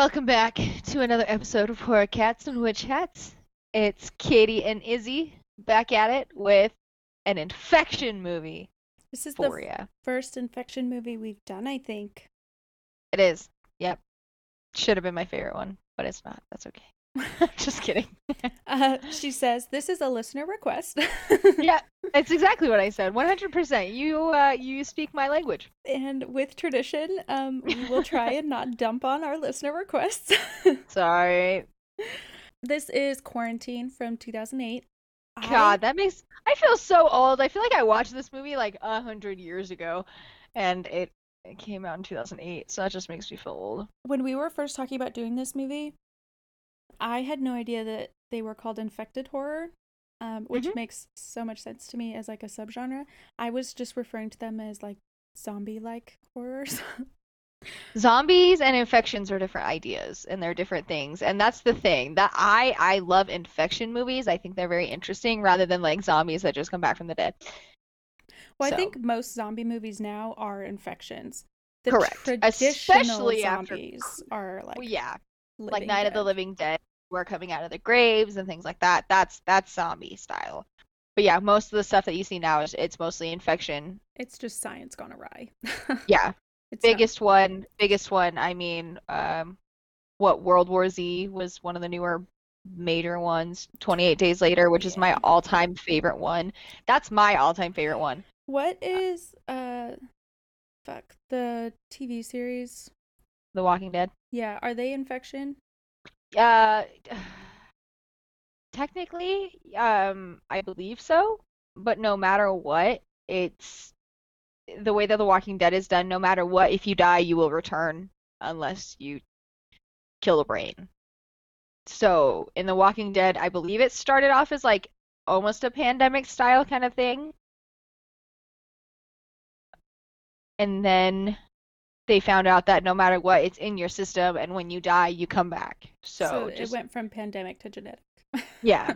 Welcome back to another episode of Horror Cats and Witch Hats. It's Katie and Izzy back at it with an infection movie This is the first infection movie we've done, I think. It is. Yep. Should have been my favorite one, but it's not. That's okay. Just kidding. Uh, she says this is a listener request. yeah, it's exactly what I said. 100%. You uh you speak my language. And with tradition, um, we will try and not dump on our listener requests. Sorry. this is Quarantine from 2008. I- God, that makes I feel so old. I feel like I watched this movie like a hundred years ago, and it, it came out in 2008, so that just makes me feel old. when we were first talking about doing this movie, I had no idea that they were called infected horror, um, which Mhm. makes so much sense to me as like a subgenre. I was just referring to them as like zombie-like horrors. Zombies and infections are different ideas, and they're different things, and that's the thing that I I love infection movies. I think they're very interesting, rather than like zombies that just come back from the dead. Well, I think most zombie movies now are infections. The Correct. Traditional Especially after- zombies are like Well, yeah, like Night of the. Living Dead, who are coming out of the graves and things like that. That's that's zombie style. But yeah, most of the stuff that you see now is it's mostly infection. It's just science gone awry. Yeah, It's not- biggest one, biggest one. I mean, um, what World War Z was one of the newer major ones. 28 Days Later, which is my all-time favorite one. That's my all-time favorite one. What is uh, fuck the TV series? The Walking Dead. Yeah, are they infection? Uh, technically, um, I believe so, but no matter what, it's the way that The Walking Dead is done. No matter what, if you die, you will return unless you kill a brain. So in The Walking Dead, I believe it started off as like almost a pandemic style kind of thing. And then they found out that no matter what, it's in your system, and when you die, you come back. So, it just went from pandemic to genetic. yeah.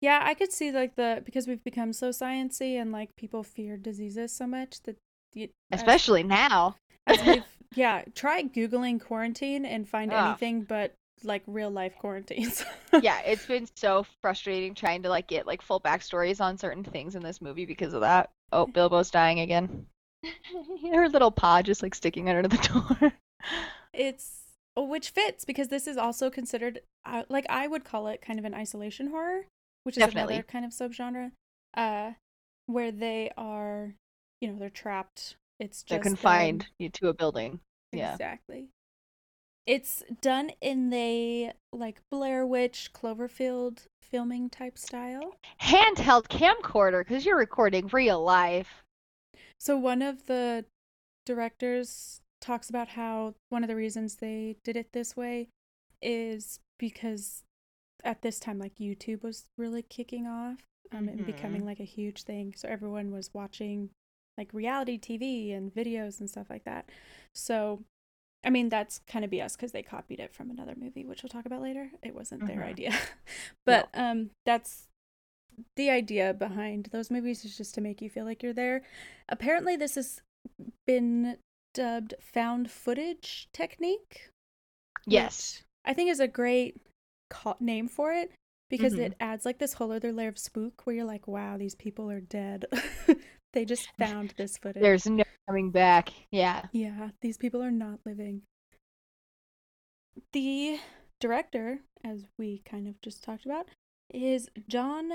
Yeah, I could see like the because we've become so sciency and like people fear diseases so much that you, as- Especially now. as we've yeah, try googling quarantine and find Ugh. anything but like real life quarantines. yeah, it's been so frustrating trying to like get like full backstories on certain things in this movie because of that. Oh, Bilbo's dying again. Her little paw just like sticking under the door. it's oh, which fits because this is also considered uh, like I would call it kind of an isolation horror, which is Definitely. another kind of subgenre, uh, where they are, you know, they're trapped. It's just They're them. confined you to a building. Yeah. Exactly. It's done in the like Blair Witch, Cloverfield filming type style. Handheld camcorder because you're recording real life. So one of the directors talks about how one of the reasons they did it this way is because at this time like YouTube was really kicking off um, and becoming like a huge thing. So everyone was watching like reality TV and videos and stuff like that. So I mean that's kind of BS because they copied it from another movie, which we'll talk about later. It wasn't their Mhm. idea, but um, that's the idea behind those movies is just to make you feel like you're there. Apparently, this has been dubbed found footage technique. Yes. I think is a great ca- name for it because Mhm. it adds like this whole other layer of spook where you're like, wow, these people are dead. they just found this footage. There's no coming back. Yeah. Yeah, these people are not living. The director, as we kind of just talked about, is John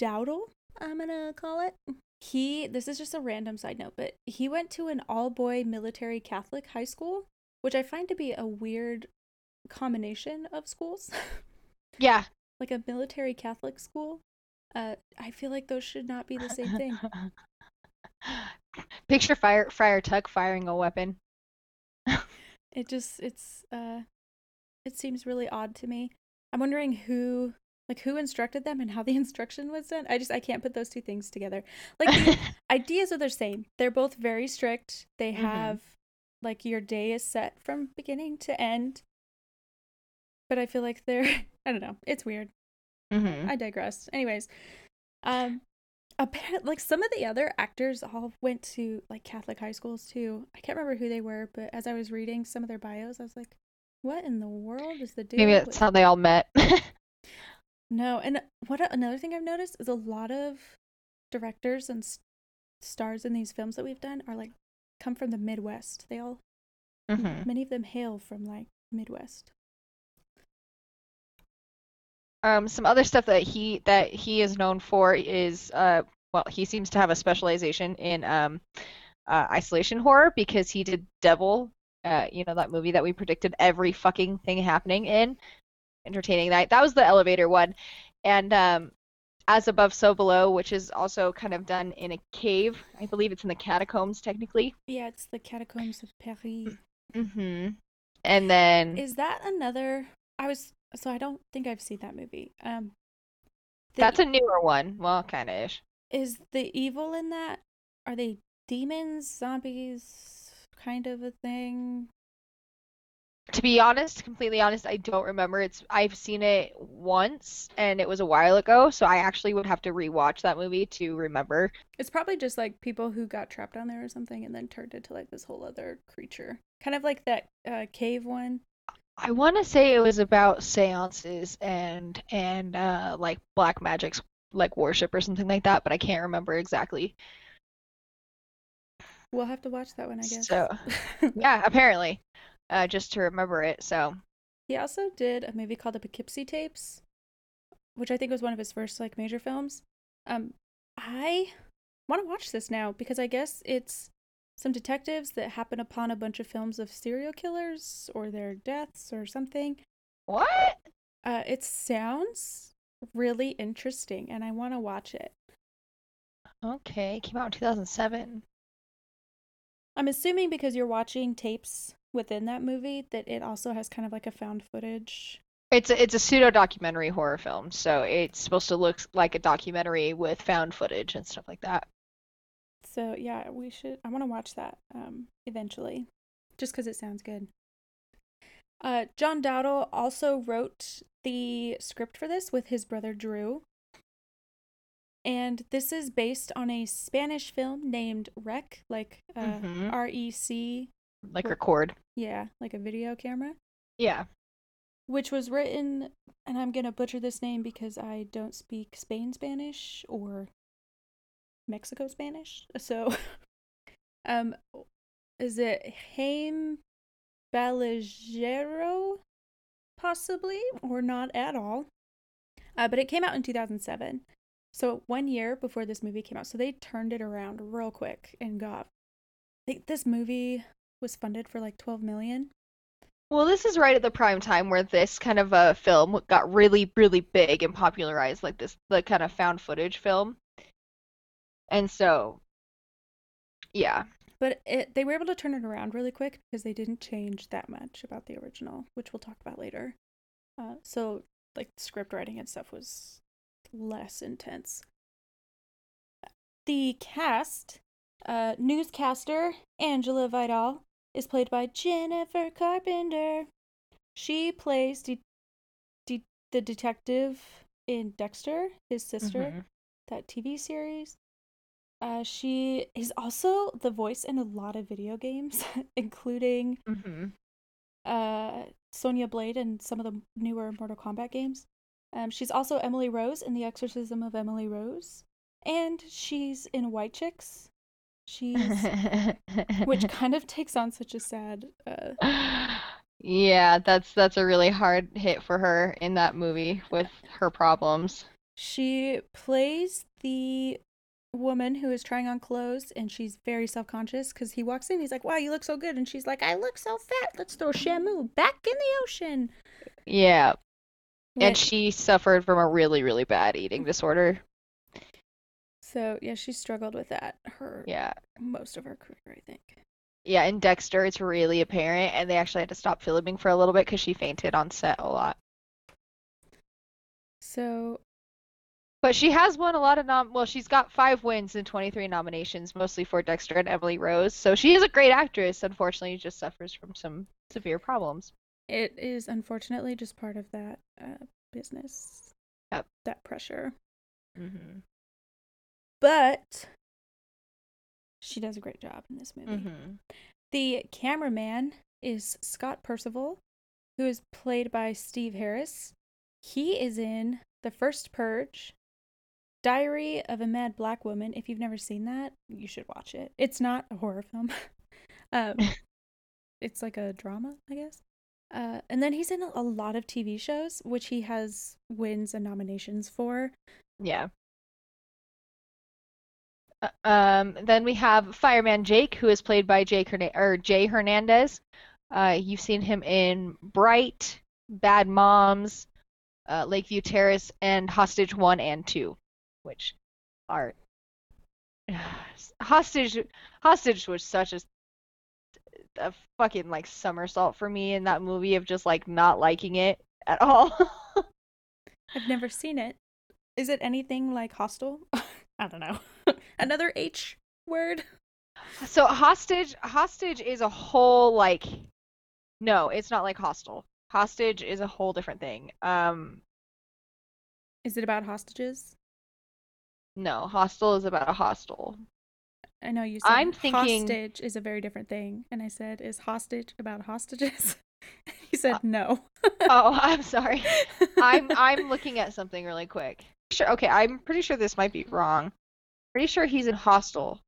Dowdle, I'm gonna call it. He, this is just a random side note, but he went to an all boy military Catholic high school, which I find to be a weird combination of schools. Yeah. like a military Catholic school. Uh, I feel like those should not be the same thing. Picture Fire Friar Tuck firing a weapon. It just it's uh it seems really odd to me. I'm wondering who like who instructed them and how the instruction was done. I just I can't put those two things together. Like the ideas are the same. They're both very strict. They Mhm. have like your day is set from beginning to end. But I feel like they're I don't know. It's weird. hmm I digress. Anyways, um, apparently, like some of the other actors all went to like Catholic high schools too. I can't remember who they were, but as I was reading some of their bios, I was like, what in the world is the deal? Maybe that's with- how they all met. No, and what another thing I've noticed is a lot of directors and s- stars in these films that we've done are like come from the Midwest. They all hmm many of them hail from like Midwest. Um, some other stuff that he that he is known for is uh, well, he seems to have a specialization in um, uh, isolation horror because he did Devil, uh, you know that movie that we predicted every fucking thing happening in, entertaining that. That was the elevator one, and um, As Above, So Below, which is also kind of done in a cave. I believe it's in the catacombs technically. Yeah, it's the Catacombs of Paris. Mm-hmm. And then Is that another? I was so I don't think I've seen that movie. Um, the- that's a newer one. Well, kind of ish. is the evil in that? Are they demons, zombies, kind of a thing? To be honest, completely honest, I don't remember. It's I've seen it once and it was a while ago, so I actually would have to rewatch that movie to remember. It's probably just like people who got trapped down there or something and then turned into like this whole other creature. Kind of like that uh, cave one. I want to say it was about seances and and uh like black magic's like worship or something like that, but I can't remember exactly. We'll have to watch that one, I guess. So, yeah, apparently. Uh just to remember it. So, he also did a movie called The Poughkeepsie Tapes, which I think was one of his first like major films. Um, I want to watch this now because I guess it's some detectives that happen upon a bunch of films of serial killers or their deaths or something. what? Uh, it sounds really interesting, and I want to watch it. Okay, came out in 2007. I'm assuming because you're watching tapes within that movie that it also has kind of like a found footage. It's a, it's a pseudo documentary horror film, so it's supposed to look like a documentary with found footage and stuff like that. So yeah, we should. I want to watch that um, eventually, just because it sounds good. Uh, John Dowdle also wrote the script for this with his brother Drew. And this is based on a Spanish film named Rec, like uh, Mhm. R E C, Like record. yeah, like a video camera. Yeah. which was written and i'm gonna butcher this name because i don't speak spain spanish or mexico spanish so um is it Jaime Balaguero possibly or not at all uh, but it came out in 2007 so one year before this movie came out so they turned it around real quick and got like this movie was funded for like 12 million Well, this is right at the prime time where this kind of a film got really, really big and popularized, like this, the kind of found footage film. And so, yeah. But it, they were able to turn it around really quick because they didn't change that much about the original, which we'll talk about later. Uh, so, like, script writing and stuff was less intense. The cast uh, newscaster Angela Vidal is played by Jennifer Carpenter. She plays de- de- the detective in Dexter, his sister Mhm. that TV series. Uh, she is also the voice in a lot of video games, including Mhm. uh, Sonya Blade and some of the newer Mortal Kombat games. Um, she's also Emily Rose in The Exorcism of Emily Rose, and she's in White Chicks. She's which kind of takes on such a sad. Uh, Yeah, that's that's a really hard hit for her in that movie with her problems. she plays the woman who is trying on clothes, and she's very self conscious because he walks in. He's like, "Wow, you look so good," and she's like, "I look so fat. Let's throw Shamu back in the ocean." Yeah, and she suffered from a really, really bad eating disorder. So yeah, she struggled with that her Yeah. most of her career, I think. Yeah, in Dexter, it's really apparent, and they actually had to stop filming for a little bit because she fainted on set a lot. So But she has won a lot of nom. Well, she's got five wins and 23 nominations, mostly for Dexter and Emily Rose. So she is a great actress. Unfortunately, just suffers from some severe problems. it is unfortunately just part of that uh, business. Yep. That pressure. Mm-hmm. But she does a great job in this movie. Mm-hmm. The cameraman is Scott Percival. who is played by Steve Harris. He is in The First Purge, Diary of a Mad Black Woman. If you've never seen that, you should watch it. It's not a horror film. um, it's like a drama, I guess. Uh, and then he's in a lot of TV shows, which he has wins and nominations for. Yeah. Uh, Um, then we have Fireman Jake, who is played by Jake Hern or Jay Hernandez. Uh, you've seen him in Bright, Bad Moms, uh, Lakeview Terrace, and Hostage 1 and 2, which are Hostage Hostage was such a a fucking like somersault for me in that movie of just like not liking it at all. I've never seen it. Is it anything like Hostel? I don't know. Another H word? So hostage hostage is a whole like no, it's not like hostel. Hostage is a whole different thing. Um Is it about hostages? no, hostel is about a hostel. I know you said I'm thinking- hostage is a very different thing. And I said, is hostage about hostages? you said Uh, no. Oh, I'm sorry. I'm I'm looking at something really quick. Sure, okay, I'm pretty sure this might be wrong. Pretty sure he's in hostel.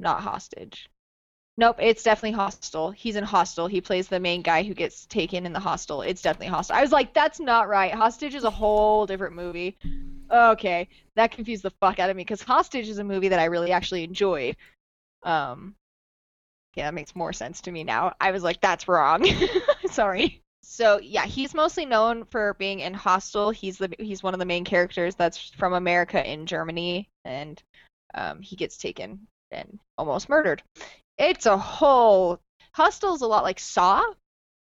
Not hostage. Nope, it's definitely hostel. He's in hostel. He plays the main guy who gets taken in the hostel. It's definitely hostel. I was like, that's not right. Hostage is a whole different movie. Okay, that confused the fuck out of me because Hostage is a movie that I really actually enjoyed. Um, yeah, that makes more sense to me now. I was like, that's wrong. Sorry. So yeah, he's mostly known for being in Hostel. He's the he's one of the main characters that's from America in Germany, and um, he gets taken and almost murdered. It's a whole Hostel's a lot like Saw,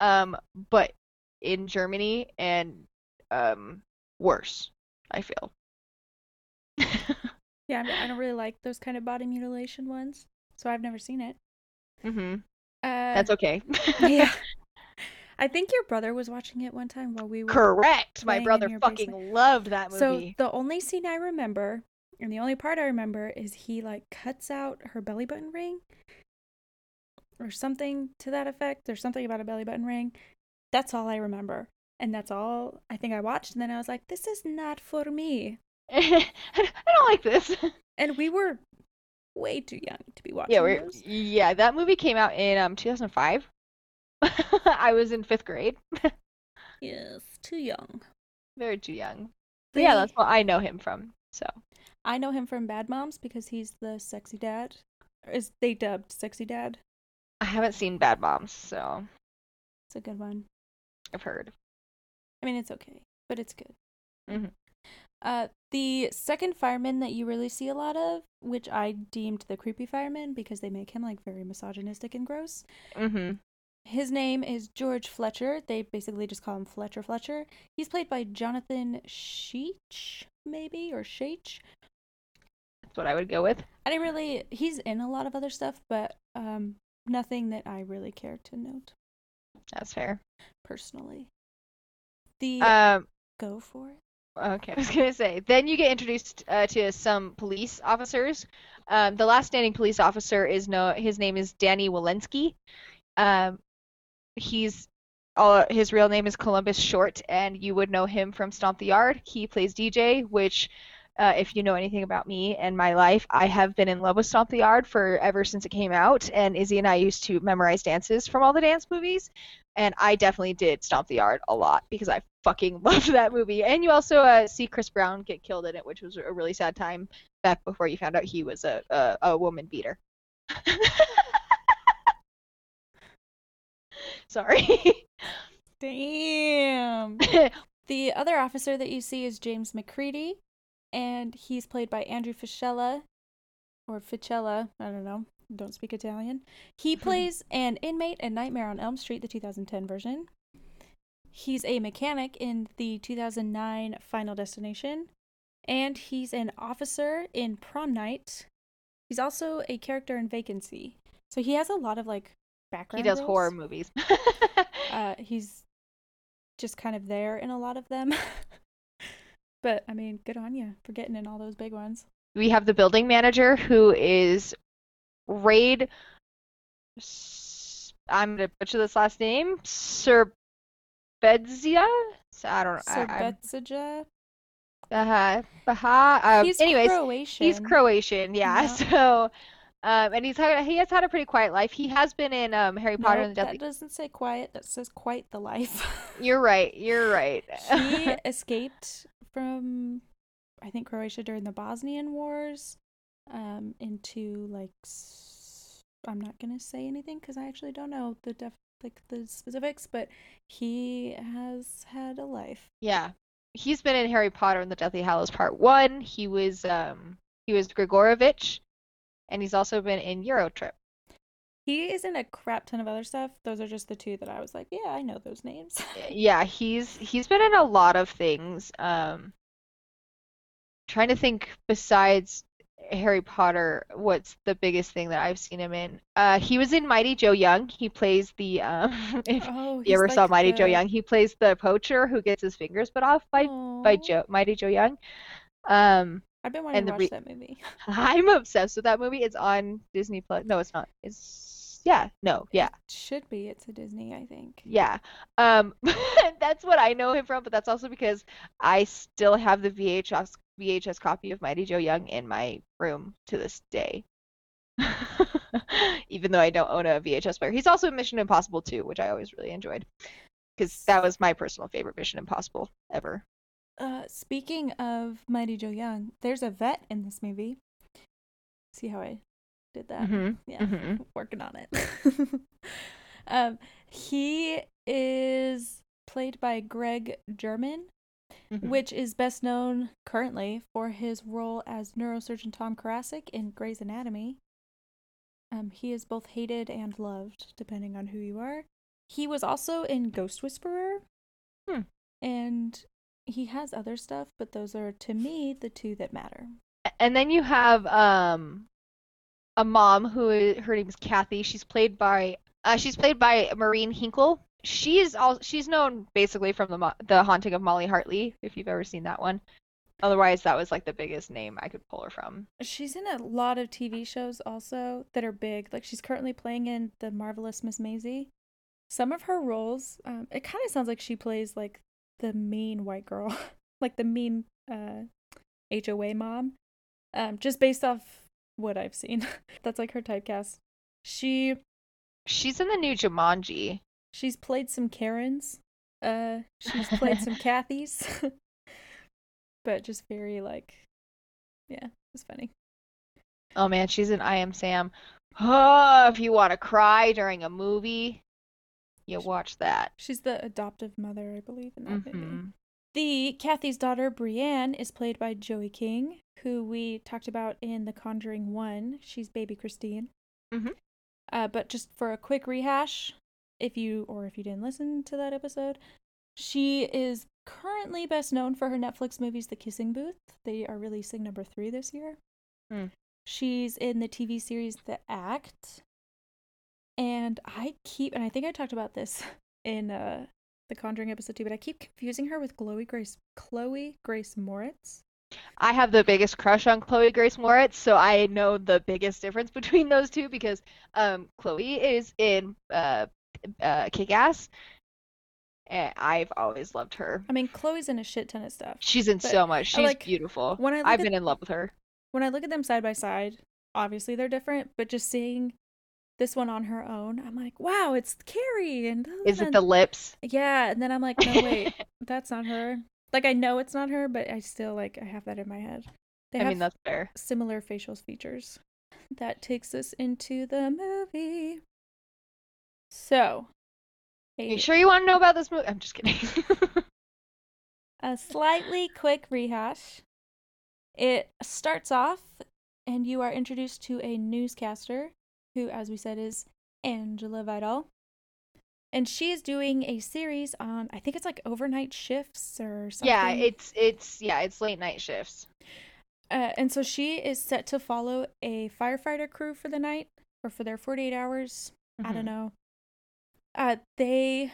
um, but in Germany and um, worse. I feel. Yeah, I, don't really like those kind of body mutilation ones. So I've never seen it. hmm Uh, That's okay. yeah. I think your brother was watching it one time while we were. Correct. My brother fucking basement. loved that movie. So the only scene I remember, and the only part I remember, is he like cuts out her belly button ring, or something to that effect, or something about a belly button ring. That's all I remember, and that's all I think I watched. And then I was like, "This is not for me." I don't like this. And we were way too young to be watching Yeah, we're those. yeah, that movie came out in um 2005. I was in fifth grade. Yes, too young. Very too young. Yeah, that's what I know him from. So I know him from Bad Moms because he's the sexy dad. Or is they dubbed sexy dad? I haven't seen Bad Moms, so It's a good one. I've heard. I mean, it's okay, but it's good. Mhm. Uh, the second fireman that you really see a lot of, which I deemed the creepy fireman because they make him like very misogynistic and gross. Mm-hmm. His name is George Fletcher. They basically just call him Fletcher Fletcher. He's played by Jonathan Sheech, maybe, or Sheech. That's what I would go with. I didn't really. He's in a lot of other stuff, but um, nothing that I really care to note That's fair. personally. The Um, go for it. Okay, I was gonna say. Then you get introduced uh, to some police officers. Um, the last standing police officer is no. His name is Danny Wilensky. Um, he's uh, his real name is Columbus Short, and you would know him from Stomp the Yard. He plays DJ, which, uh, if you know anything about me and my life, I have been in love with Stomp the Yard for ever since it came out. And Izzy and I used to memorize dances from all the dance movies, and I definitely did Stomp the Yard a lot because I fucking loved that movie. And you also uh, see Chris Brown get killed in it, which was a really sad time back before you found out he was a a, a woman beater. Sorry. Damn. The other officer that you see is James McCreedy, and he's played by Andrew Fiscella, or Fiscella, I don't know, don't speak Italian. He plays an inmate in Nightmare on Elm Street, the 2010 version. He's a mechanic in the 2009 Final Destination, and he's an officer in Prom Night. He's also a character in Vacancy. So he has a lot of like he does roles. horror movies. Uh, he's just kind of there in a lot of them. but I mean, good on you for getting in all those big ones. we have the building manager who is Rade I'm gonna butcher this last name. Serbedzija. So I don't. I, Serbetsija? Uh huh. Uh-huh. Baha. Um, He's anyways, Croatian. he's Croatian. Yeah. Yeah. So, um, and he's had he has had a pretty quiet life. He has been in um Harry Potter Nope, and the Deathly. that doesn't say quiet. That says quite the life. You're right. You're right. he escaped from, I think, Croatia during the Bosnian Wars, um, into like, I'm not gonna say anything because I actually don't know the def like the specifics, but he has had a life. Yeah. He's been in Harry Potter and the Deathly Hallows Part 1. He was um he was Gregorovitch and he's also been in Eurotrip. He is in a crap ton of other stuff. Those are just the two that I was like, yeah, I know those names. Yeah, he's he's been in a lot of things. Um trying to think besides Harry Potter, what's the biggest thing that I've seen him in? Uh he was in Mighty Joe Young. He plays the um if oh, you ever saw like Mighty Joe Young, he plays the poacher who gets his fingers bit off by by Joe Mighty Joe Young. Um I've been wanting to watch re- that movie. I'm obsessed with that movie. It's on Disney Plus. No, it's not. It's yeah, no, yeah, It should be. It's a Disney, I think. yeah. Um, that's what I know him from, but that's also because I still have the VHS VHS copy of Mighty Joe Young in my room to this day. Even though I don't own a VHS player. He's also in Mission Impossible 2, which I always really enjoyed. Because that was my personal favorite Mission Impossible ever. Uh, speaking of Mighty Joe Young, there's a vet in this movie. See how I did that? Mhm, Yeah, mhm. working on it. um, he is played by Greg Germann, Mhm. which is best known currently for his role as neurosurgeon Tom Koracick in Grey's Anatomy. Um, he is both hated and loved, depending on who you are. He was also in Ghost Whisperer, Hmm. and he has other stuff, but those are to me the two that matter. And then you have um a mom who her name is Kathy. She's played by uh, she's played by Marin Hinkle. She's all she's known basically from the Mo- the Haunting of Molly Hartley, if you've ever seen that one. Otherwise, that was like the biggest name I could pull her from. She's in a lot of TV shows also that are big. Like she's currently playing in The Marvelous Miss Maisel. Some of her roles, um, it kind of sounds like she plays like the mean white girl, like the mean uh, HOA mom, um, just based off what I've seen. That's like her typecast. She She's in the new Jumanji. she's played some Karens. Uh, she's played some Kathys, but just very like, yeah, it's funny. Oh man, she's in I Am Sam. Oh, if you want to cry during a movie, you watch that. She's the adoptive mother, I believe, in that movie. Mhm. The Kathy's daughter, Briana, is played by Joey King, who we talked about in The Conjuring 1. She's baby Christine. Mhm. Uh, but just for a quick rehash, if you, or if you didn't listen to that episode, she is currently best known for her Netflix movies The Kissing Booth. They are releasing number three this year. Hmm. She's in the TV series The Act. And I keep, and I think I talked about this in uh, the Conjuring episode too, but I keep confusing her with Chloe Grace Chloe Grace Moretz. I have the biggest crush on Chloe Grace Moretz, so I know the biggest difference between those two because um, Chloe is in uh, uh, Kick-Ass, and I've always loved her. I mean, Chloe's in a shit ton of stuff. She's in so much. She's like- beautiful. When I I've at, been in love with her. when I look at them side by side, obviously they're different, but just seeing this one on her own, I'm like, wow, it's Carrie. And Is it the lips? Yeah, and then I'm like, no, wait, that's not her. Like I know it's not her, but I still like I have that in my head. They I have mean, that's fair. similar facial features. That takes us into the movie. So, a, You sure you want to know about this movie? I'm just kidding. a slightly quick rehash. It starts off, and you are introduced to a newscaster who, as we said, is Angela Vidal. And she is doing a series on, I think it's like overnight shifts or something. Yeah, it's it's yeah, it's late night shifts. Uh, and so she is set to follow a firefighter crew for the night or for their 48 hours. I Mhm. don't know. Uh, they,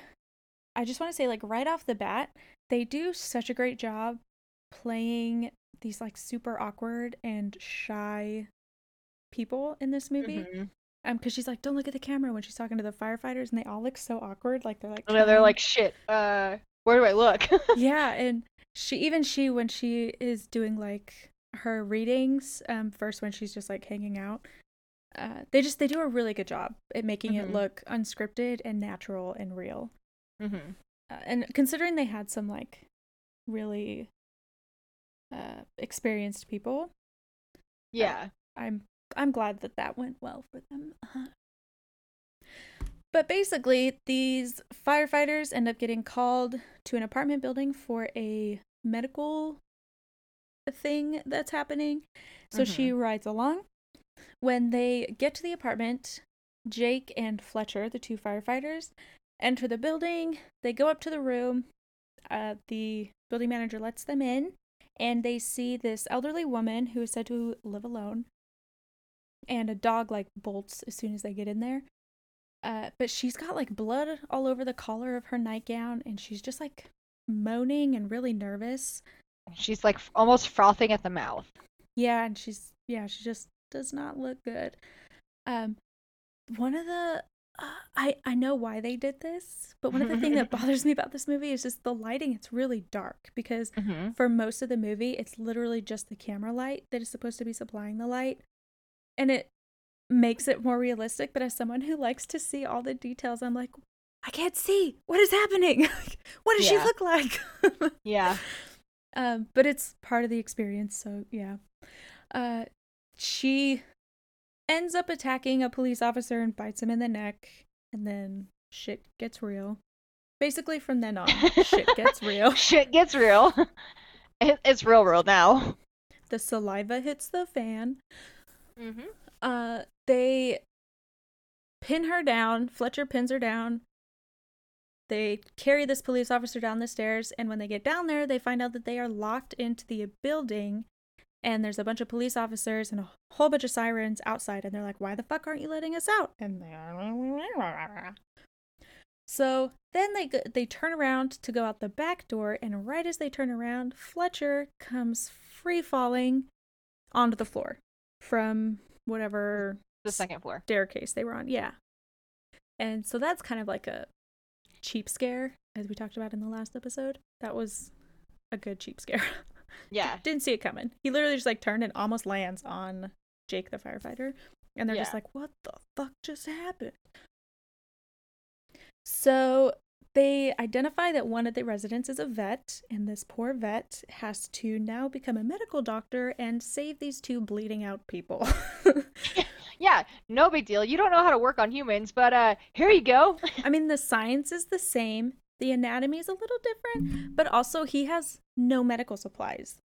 I just want to say, like, right off the bat, they do such a great job playing these, like, super awkward and shy people in this movie. Mhm. Um, because she's like, "Don't look at the camera" when she's talking to the firefighters, and they all look so awkward. Like they're like, then they're like, shit, uh, where do I look? yeah, and she even she when she is doing like her readings, um, first when she's just like hanging out, uh, they just they do a really good job at making it Mhm. look unscripted and natural and real. mm-hmm. Uh, and considering they had some like really uh experienced people, Yeah. I'm I'm glad that that went well for them. Uh-huh. But basically, these firefighters end up getting called to an apartment building for a medical thing that's happening. So she rides along. When they get to the apartment, Jake and Fletcher, the two firefighters, enter the building. They go up to the room. Uh, the building manager lets them in, and they see this elderly woman who is said to live alone. And a dog like bolts as soon as they get in there. Uh, but she's got like blood all over the collar of her nightgown, and she's just like moaning and really nervous. She's like f- almost frothing at the mouth. Yeah, and she's yeah, she just does not look good. Um, one of the uh, I I know why they did this, but one of the things that bothers me about this movie is just the lighting. It's really dark because Mm-hmm. for most of the movie, it's literally just the camera light that is supposed to be supplying the light, and it makes it more realistic. But as someone who likes to see all the details, I'm like, I can't see what is happening. what does she look like? Yeah. Um, but it's part of the experience, so yeah. Uh, she ends up attacking a police officer and bites him in the neck, and then shit gets real. Basically, from then on, shit gets real. Shit gets real. It, it's real, real now. The saliva hits the fan. Mm-hmm. Uh, they pin her down. Fletcher pins her down. They carry this police officer down the stairs, and when they get down there, they find out that they are locked into the building. And there's a bunch of police officers and a whole bunch of sirens outside, and they're like, "Why the fuck aren't you letting us out?" And they so then they they turn around to go out the back door, and right as they turn around, Fletcher comes free falling onto the floor from whatever The second floor. staircase they were on. Yeah. And so that's kind of like a cheap scare, as we talked about in the last episode. That was a good cheap scare. Yeah. Didn't see it coming. He literally just like turned and almost lands on Jake the firefighter. And they're just like, what the fuck just happened? So they identify that one of the residents is a vet, and this poor vet has to now become a medical doctor and save these two bleeding out people. Yeah. No big deal. You don't know how to work on humans, but uh, here you go. I mean, the science is the same, the anatomy is a little different, but also he has no medical supplies.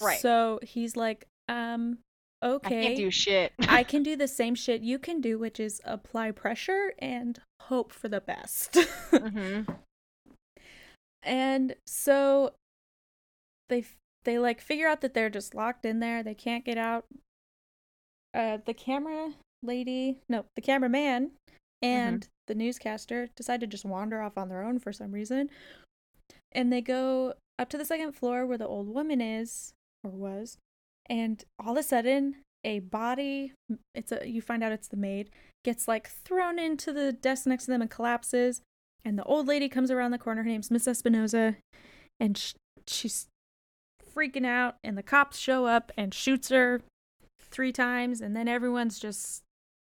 Right. So he's like, um, okay. I can't do shit. I can do the same shit you can do, which is apply pressure and hope for the best. mm-hmm. and so they they like figure out that they're just locked in there. They can't get out. Uh, the camera lady, no, the cameraman and the newscaster decide to just wander off on their own for some reason. And they go up to the second floor where the old woman is or was, and all of a sudden a body it's a you find out it's the maid gets like thrown into the desk next to them and collapses and the old lady comes around the corner her name's miss espinosa and sh- she's freaking out and the cops show up and shoots her three times and then everyone's just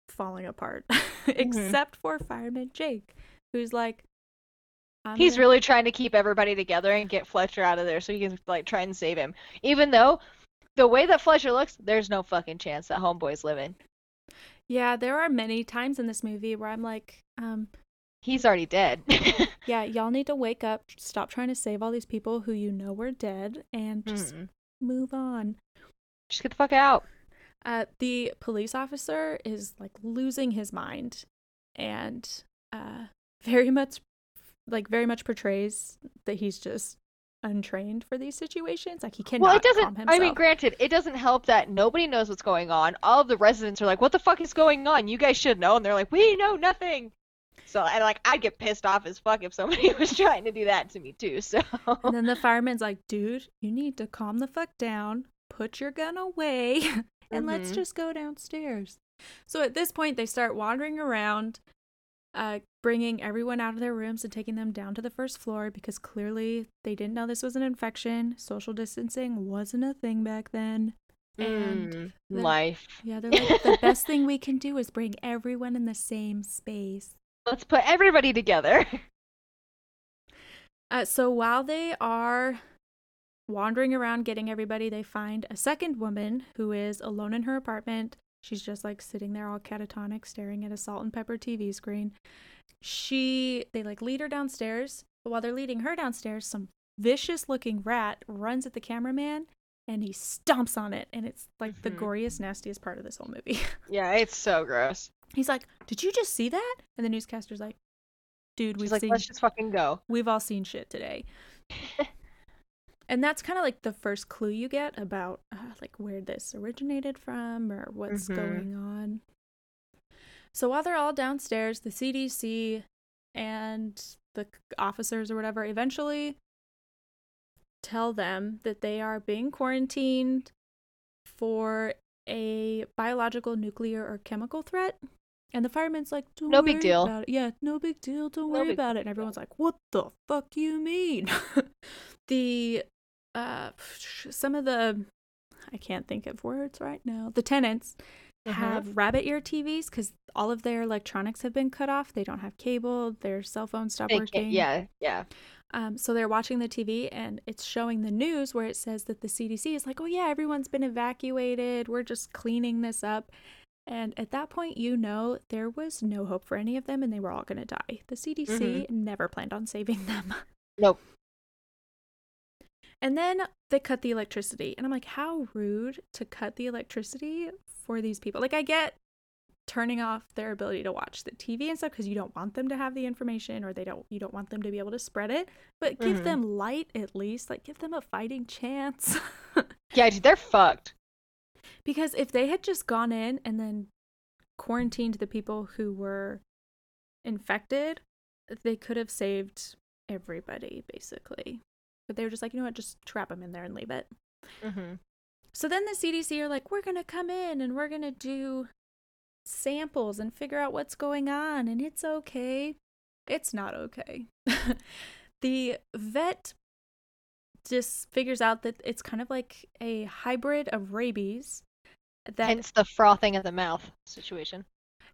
falling apart mm-hmm. except for fireman jake who's like He's gonna- really trying to keep everybody together and get Fletcher out of there so he can like try and save him. Even though the way that Fletcher looks, there's no fucking chance that Homeboy's living. yeah there are many times in this movie where i'm like um He's already dead. yeah y'all need to wake up stop trying to save all these people who you know were dead and just Mm-mm. move on Just get the fuck out. uh, the police officer is like losing his mind and uh, very much like very much portrays that he's just untrained for these situations like he cannot Well, it doesn't. himself I mean, granted, it doesn't help that nobody knows what's going on. All of the residents are like, "What the fuck is going on? You guys should know." And they're like, "We know nothing." So, and like, I'd get pissed off as fuck if somebody was trying to do that to me too. So, and then the fireman's like dude you need to calm the fuck down put your gun away and let's Mhm. just go downstairs So at this point, they start wandering around, uh, bringing everyone out of their rooms and taking them down to the first floor because clearly they didn't know this was an infection. Social distancing wasn't a thing back then. And Mm, the- life. yeah, they're like, the best thing we can do is bring everyone in the same space. Let's put everybody together. Uh, so while they are wandering around getting everybody, they find a second woman who is alone in her apartment. She's just like sitting there all catatonic, staring at a salt and pepper TV screen. She, they like lead her downstairs, but while they're leading her downstairs, some vicious looking rat runs at the cameraman and he stomps on it. And it's like the Mhm. goriest, nastiest part of this whole movie. yeah, it's so gross. He's like, Did you just see that? And the newscaster's like, Dude, She's we've like, seen let's just fucking go. we've all seen shit today. and that's kind of like the first clue you get about uh, like where this originated from or what's Mhm. going on. So while they're all downstairs, the CDC and the officers or whatever eventually tell them that they are being quarantined for a biological, nuclear, or chemical threat. And the fireman's like, Don't No big deal. about it. Yeah, no big deal. Don't No worry about it. And everyone's like, What the fuck you mean? the uh some of the I can't think of words right now. The tenants Mhm. have rabbit ear TVs because all of their electronics have been cut off. They don't have cable. Their cell phones stop They working. yeah, yeah. Um, so they're watching the TV and it's showing the news where it says that the CDC is like, oh, yeah, everyone's been evacuated. We're just cleaning this up. And at that point, you know, there was no hope for any of them and they were all going to die. The CDC never planned on saving them. Nope. And then they cut the electricity. And I'm like, how rude to cut the electricity for these people. Like, I get turning off their ability to watch the TV and stuff because you don't want them to have the information or they don't you don't want them to be able to spread it. But give Mhm. them light at least. Like give them a fighting chance. Yeah, dude, they're fucked. because if they had just gone in and then quarantined the people who were infected, they could have saved everybody basically. But they were just like, you know what, just trap them in there and leave it. Mm-hmm. So then the CDC are like, we're going to come in and we're going to do samples and figure out what's going on, and it's okay. It's not okay. the vet just figures out that it's kind of like a hybrid of rabies. That Hence the frothing of the mouth situation.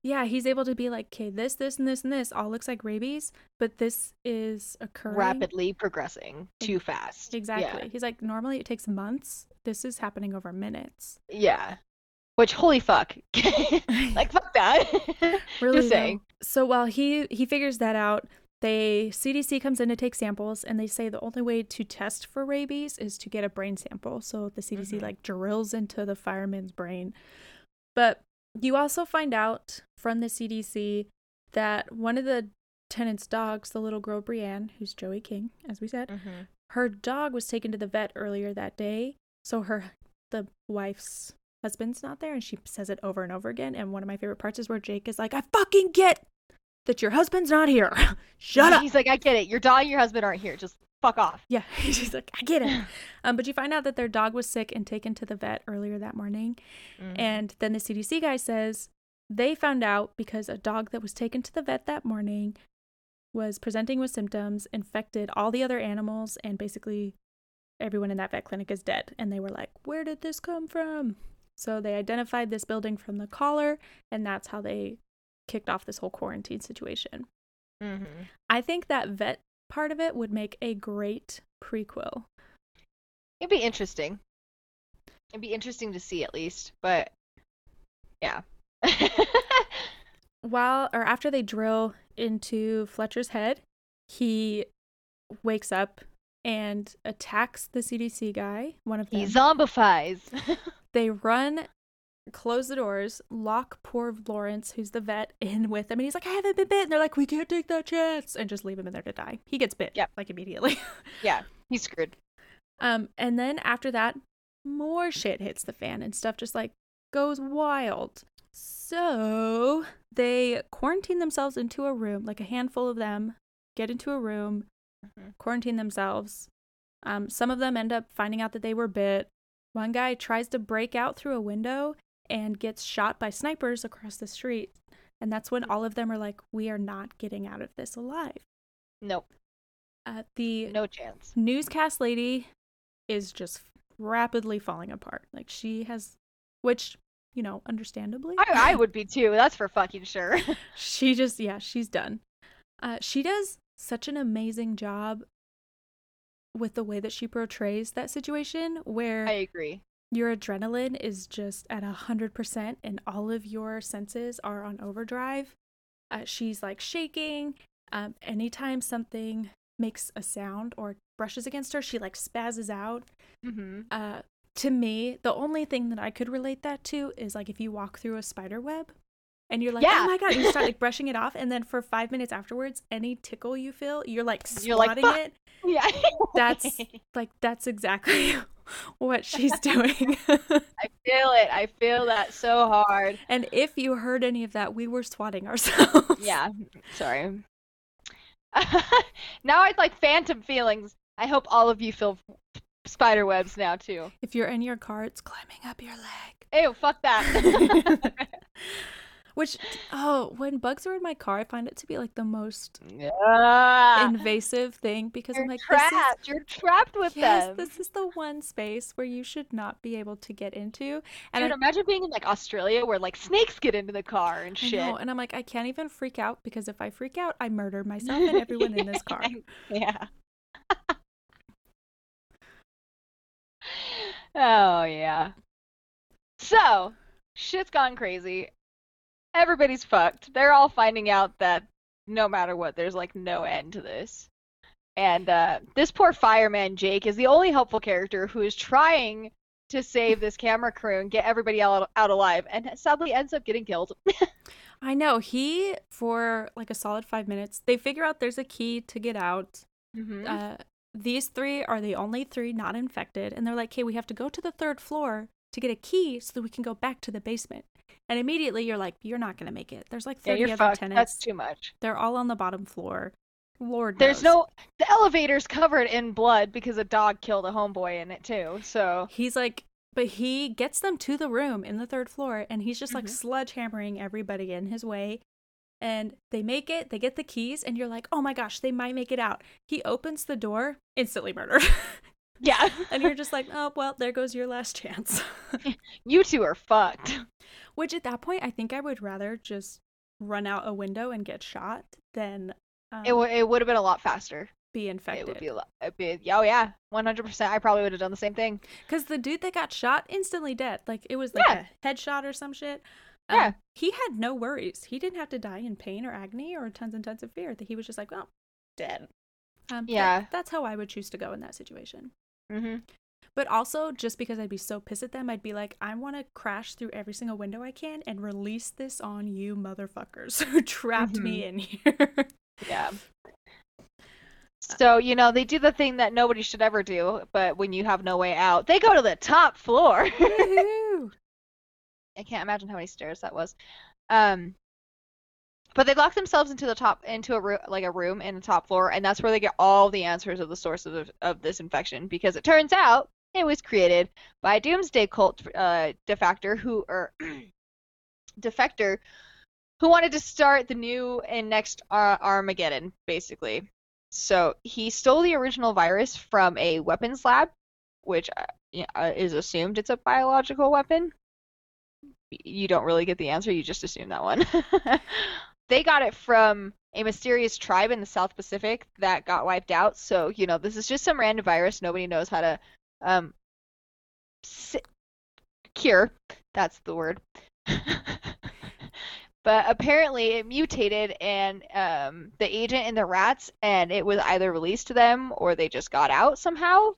Yeah, he's able to be like, okay, this, this, and this, and this all looks like rabies, but this is occurring Rapidly progressing too fast. Exactly. He's like, normally it takes months. This is happening over minutes. Yeah. yeah. Which holy fuck. like fuck that. really Just saying. though. So while he he figures that out, they CDC comes in to take samples, and they say the only way to test for rabies is to get a brain sample. So the CDC Mhm. like drills into the fireman's brain. But you also find out from the CDC that one of the tenant's dogs, the little girl Briana, who's Joey King, as we said, Mhm. her dog was taken to the vet earlier that day. So her the wife's husband's not there, and she says it over and over again. And one of my favorite parts is where Jake is like, "I fucking get that your husband's not here. Shut up." He's like, I get it. Your dog and your husband aren't here. Just fuck off. Yeah, she's like, "I get it." Um, but you find out that their dog was sick and taken to the vet earlier that morning. Mm-hmm. And then the CDC guy says they found out because a dog that was taken to the vet that morning was presenting with symptoms, infected all the other animals, and basically everyone in that vet clinic is dead. And they were like, Where did this come from? So they identified this building from the collar, and that's how they kicked off this whole quarantine situation. Mm-hmm. I think that vet part of it would make a great prequel. It'd be interesting. It'd be interesting to see at least, but yeah. while or after they drill into Fletcher's head, he wakes up and attacks the CDC guy, one of them. he zombifies. They run, close the doors, lock poor Lawrence, who's the vet, in with them, and he's like, I haven't been bit. And they're like, We can't take that chance and just leave him in there to die. He gets bit, yeah. like immediately. yeah, he's screwed. um, and then after that, more shit hits the fan and stuff just like goes wild. So they quarantine themselves into a room, like a handful of them get into a room, Mhm. quarantine themselves. Um, some of them end up finding out that they were bit. One guy tries to break out through a window and gets shot by snipers across the street. And that's when all of them are like, we are not getting out of this alive. Nope. Uh, the No chance. newscast lady is just rapidly falling apart. Like she has, which, you know, understandably. I, I would be too. That's for fucking sure. she just, yeah, she's done. Uh, she does such an amazing job with the way that she portrays that situation where I agree. Your adrenaline is just at a hundred percent and all of your senses are on overdrive. Uh, she's like shaking. Um, anytime something makes a sound or brushes against her, she like spazzes out. Mm-hmm. Uh, to me, the only thing that I could relate that to is like if you walk through a spider web and you're like, Yeah. oh my god, you start like brushing it off, and then for five minutes afterwards, any tickle you feel, you're like You're like, it. Yeah. That's like that's exactly what she's doing. I feel it. I feel that so hard. and if you heard any of that, we were swatting ourselves. Yeah. Sorry. now it's like phantom feelings. I hope all of you feel spider webs now too. If you're in your car, it's climbing up your leg. Ew, fuck that. Which, oh, when bugs are in my car, I find it to be like the most Ah, invasive thing because you're I'm like, this is trapped. You're trapped with yes, them. this is the one space where you should not be able to get into. And Dude, I, imagine being in like Australia where like snakes get into the car and shit. know, and I'm like, I can't even freak out because if I freak out, I murder myself and everyone in this car. Yeah. oh yeah. So, shit's gone crazy. Everybody's fucked. They're all finding out that no matter what, there's like no end to this. And uh, this poor fireman Jake is the only helpful character who is trying to save this camera crew and get everybody out, out alive, and sadly ends up getting killed. I know he for like a solid five minutes. They figure out there's a key to get out. hmm Uh, these three are the only three not infected, and they're like, "Hey, we have to go to the third floor to get a key so that we can go back to the basement." And immediately you're like, "You're not gonna make it." There's like yeah, thirty you're other fucked. tenants. That's too much. They're all on the bottom floor. Lord, There's knows. no the elevator's covered in blood because a dog killed a homeboy in it too. So He's like, but he gets them to the room in the third floor, and he's just like Mhm. sledgehammering everybody in his way. And they make it, they get the keys, and you're like, oh my gosh, they might make it out. He opens the door, instantly murdered. yeah, and you're just like, oh, well, there goes your last chance. you two are fucked. Which at that point, I think I would rather just run out a window and get shot than um, It w- it would have been a lot faster. be infected. It would be a lot. It'd be, oh yeah, 100%. I probably would have done the same thing. Because the dude that got shot instantly dead. Like it was like Yeah. a headshot or some shit. Um, Yeah. He had no worries. He didn't have to die in pain or agony or tons and tons of fear. That he was just like, well, dead. Um, that- Yeah. that's how I would choose to go in that situation. hmm But also, just because I'd be so pissed at them, I'd be like, I want to crash through every single window I can and release this on you motherfuckers who trapped me in here. Yeah. So you know they do the thing that nobody should ever do, but when you have no way out, they go to the top floor. I can't imagine how many stairs that was. Um, but they lock themselves into the top into a room like a room in the top floor, and that's where they get all the answers of the source of, of this infection. Because it turns out it was created by a doomsday cult uh, defector who or defector who wanted to start the new and next uh, Armageddon, basically. So he stole the original virus from a weapons lab, which uh, uh, is assumed it's a biological weapon you don't really get the answer, you just assume that one. they got it from a mysterious tribe in the South Pacific that got wiped out. So, you know, this is just some random virus nobody knows how to um si- cure. That's the word. but apparently it mutated and um the agent in the rats and it was either released to them or they just got out somehow.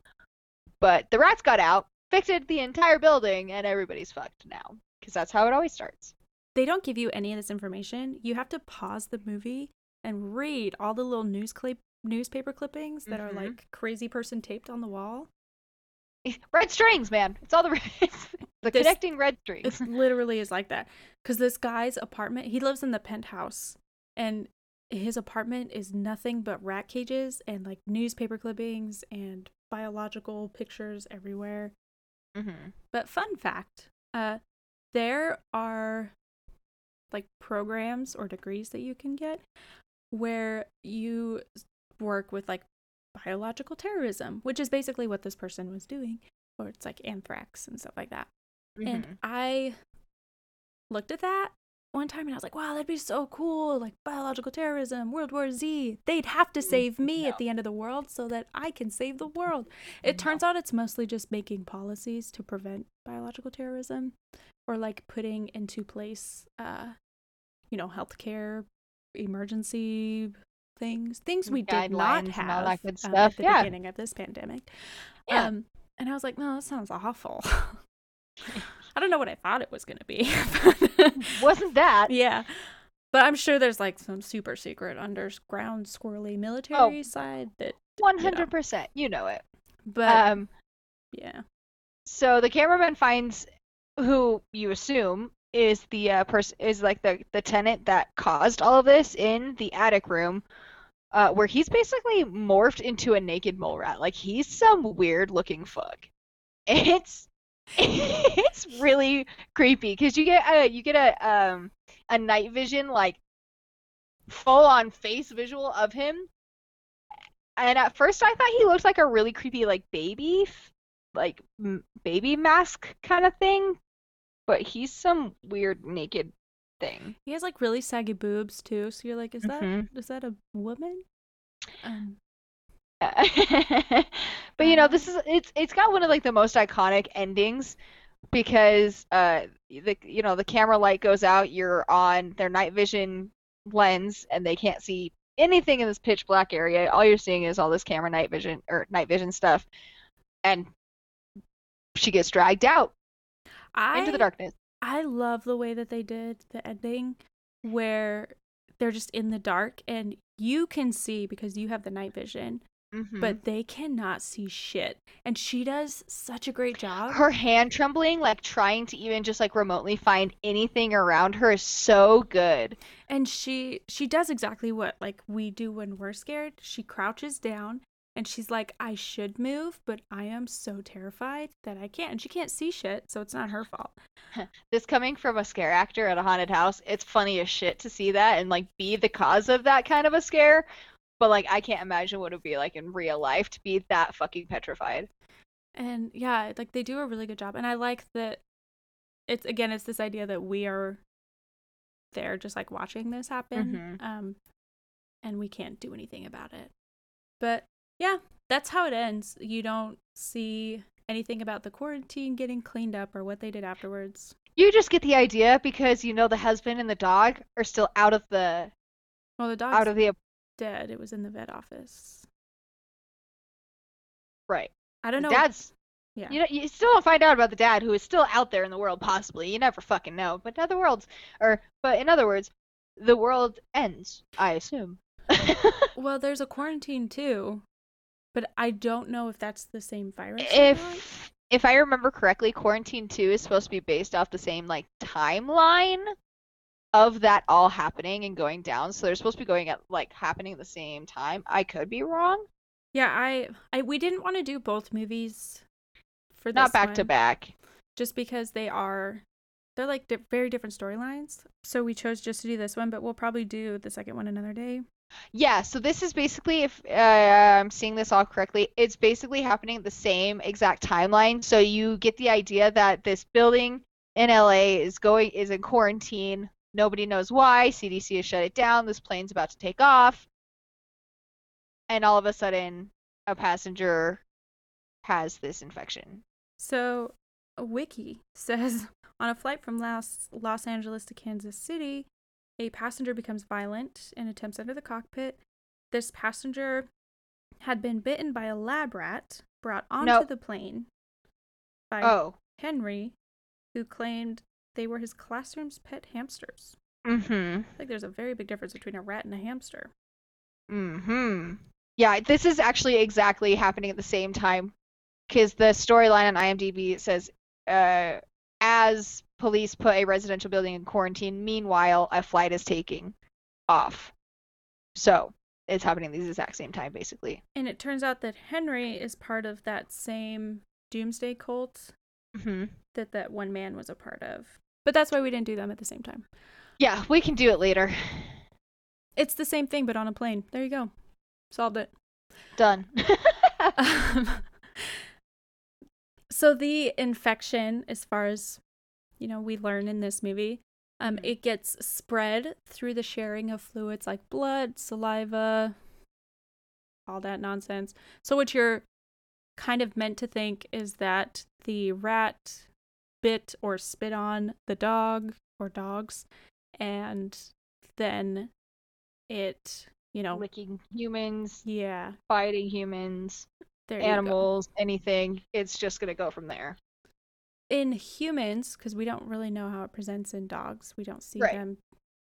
But the rats got out, fixed the entire building, and everybody's fucked now because that's how it always starts. They don't give you any of this information. You have to pause the movie and read all the little news clip newspaper clippings that Mhm. are like crazy person taped on the wall. Red strings, man. It's all the it's the This- connecting red strings. It literally is like that. Because this guy's apartment, he lives in the penthouse, and his apartment is nothing but rat cages and like newspaper clippings and biological pictures everywhere. hmm But fun fact, uh, there are like programs or degrees that you can get where you work with like biological terrorism, which is basically what this person was doing, or it's like anthrax and stuff like that. Mm-hmm. And I looked at that one time and I was like, wow, that'd be so cool. Like biological terrorism, World War Z. They'd have to save me No. at the end of the world so that I can save the world. It turns out it's mostly just making policies to prevent biological terrorism or like putting into place, uh, you know, healthcare emergency things, things we did not have all that good um, stuff, at the yeah. beginning of this pandemic. Yeah. Um, and I was like, no, that sounds awful. I don't know what I thought it was going to be. Wasn't that? yeah. But I'm sure there's like some super secret underground squirrely military side that, One hundred percent. You know it. but Um. yeah. So the cameraman finds who you assume is the uh, person is like the the tenant that caused all of this in the attic room, uh, where he's basically morphed into a naked mole rat. Like he's some weird looking fuck. It's it's really creepy because you get a you get a um a night vision like full on face visual of him. And at first I thought he looked like a really creepy like baby like m- baby mask kind of thing, but he's some weird naked thing. He has like really saggy boobs too. So you're like, is that is that a woman? Um, but you know, this is it's it's got one of like the most iconic endings because uh the you know the camera light goes out, you're on their night vision lens and they can't see anything in this pitch black area. All you're seeing is all this camera night vision or night vision stuff and she gets dragged out I into the darkness. I love the way that they did the ending where they're just in the dark and you can see because you have the night vision, Mhm. but they cannot see shit. And she does such a great job. her hand trembling, like trying to even just like remotely find anything around her is so good. and she she does exactly what like we do when we're scared. She crouches down and she's like, I should move, but I am so terrified that I can't. And she can't see shit, so it's not her fault. This coming from a scare actor at a haunted house, it's funny as shit to see that and like be the cause of that kind of a scare. But like I can't imagine what it would be like in real life to be that fucking petrified. And yeah, like they do a really good job. And I like that it's again it's this idea that we are there just like watching this happen. Mhm. Um and we can't do anything about it. But yeah, that's how it ends. You don't see anything about the quarantine getting cleaned up or what they did afterwards. You just get the idea because you know the husband and the dog are still out of the Well, the dog's out of the dead. It was in the vet office. right. I don't know. Dad's yeah. You know, you still don't find out about the dad who is still out there in the world, possibly. You never fucking know. But in other worlds, or but in other words, the world ends. I assume. Well, there's a quarantine too, but I don't know if that's the same virus. if if I remember correctly, Quarantine Two is supposed to be based off the same like timeline of that all happening and going down. So they're supposed to be going at like happening at the same time. I could be wrong. Yeah, I, I we didn't want to do both movies for this Not back to back. just because they are they're like di- very different storylines. So we chose just to do this one, but we'll probably do the second one another day. Yeah, so this is basically, if uh, I'm seeing this all correctly, it's basically happening the same exact timeline. So you get the idea that this building in LA is going is in quarantine. Nobody knows why. CDC has shut it down. This plane's about to take off, and all of a sudden, a passenger has this infection. So a wiki says on a flight from Los Los Angeles to Kansas City, a passenger becomes violent and attempts under the cockpit. This passenger had been bitten by a lab rat brought onto Nope. the plane by Oh. Henry, who claimed they were his classroom's pet hamsters. Mm-hmm. I think there's a very big difference between a rat and a hamster. Mm-hmm. Yeah, this is actually exactly happening at the same time because the storyline on IMDb says uh, as police put a residential building in quarantine, meanwhile a flight is taking off. So it's happening at the exact same time, basically. And it turns out that Henry is part of that same doomsday cult Mm-hmm. that that one man was a part of. But that's why we didn't do them at the same time. Yeah, we can do it later. It's the same thing, but on a plane. There you go. Solved it. Done. Um, so the infection, as far as you know, we learn in this movie, um, it gets spread through the sharing of fluids like blood, saliva, all that nonsense. So what you're kind of meant to think is that the rat bit or spit on the dog or dogs, and then it, you know, Licking humans, yeah, biting humans, there animals, anything. It's just gonna go from there. in humans, because we don't really know how it presents in dogs, we don't see Right. them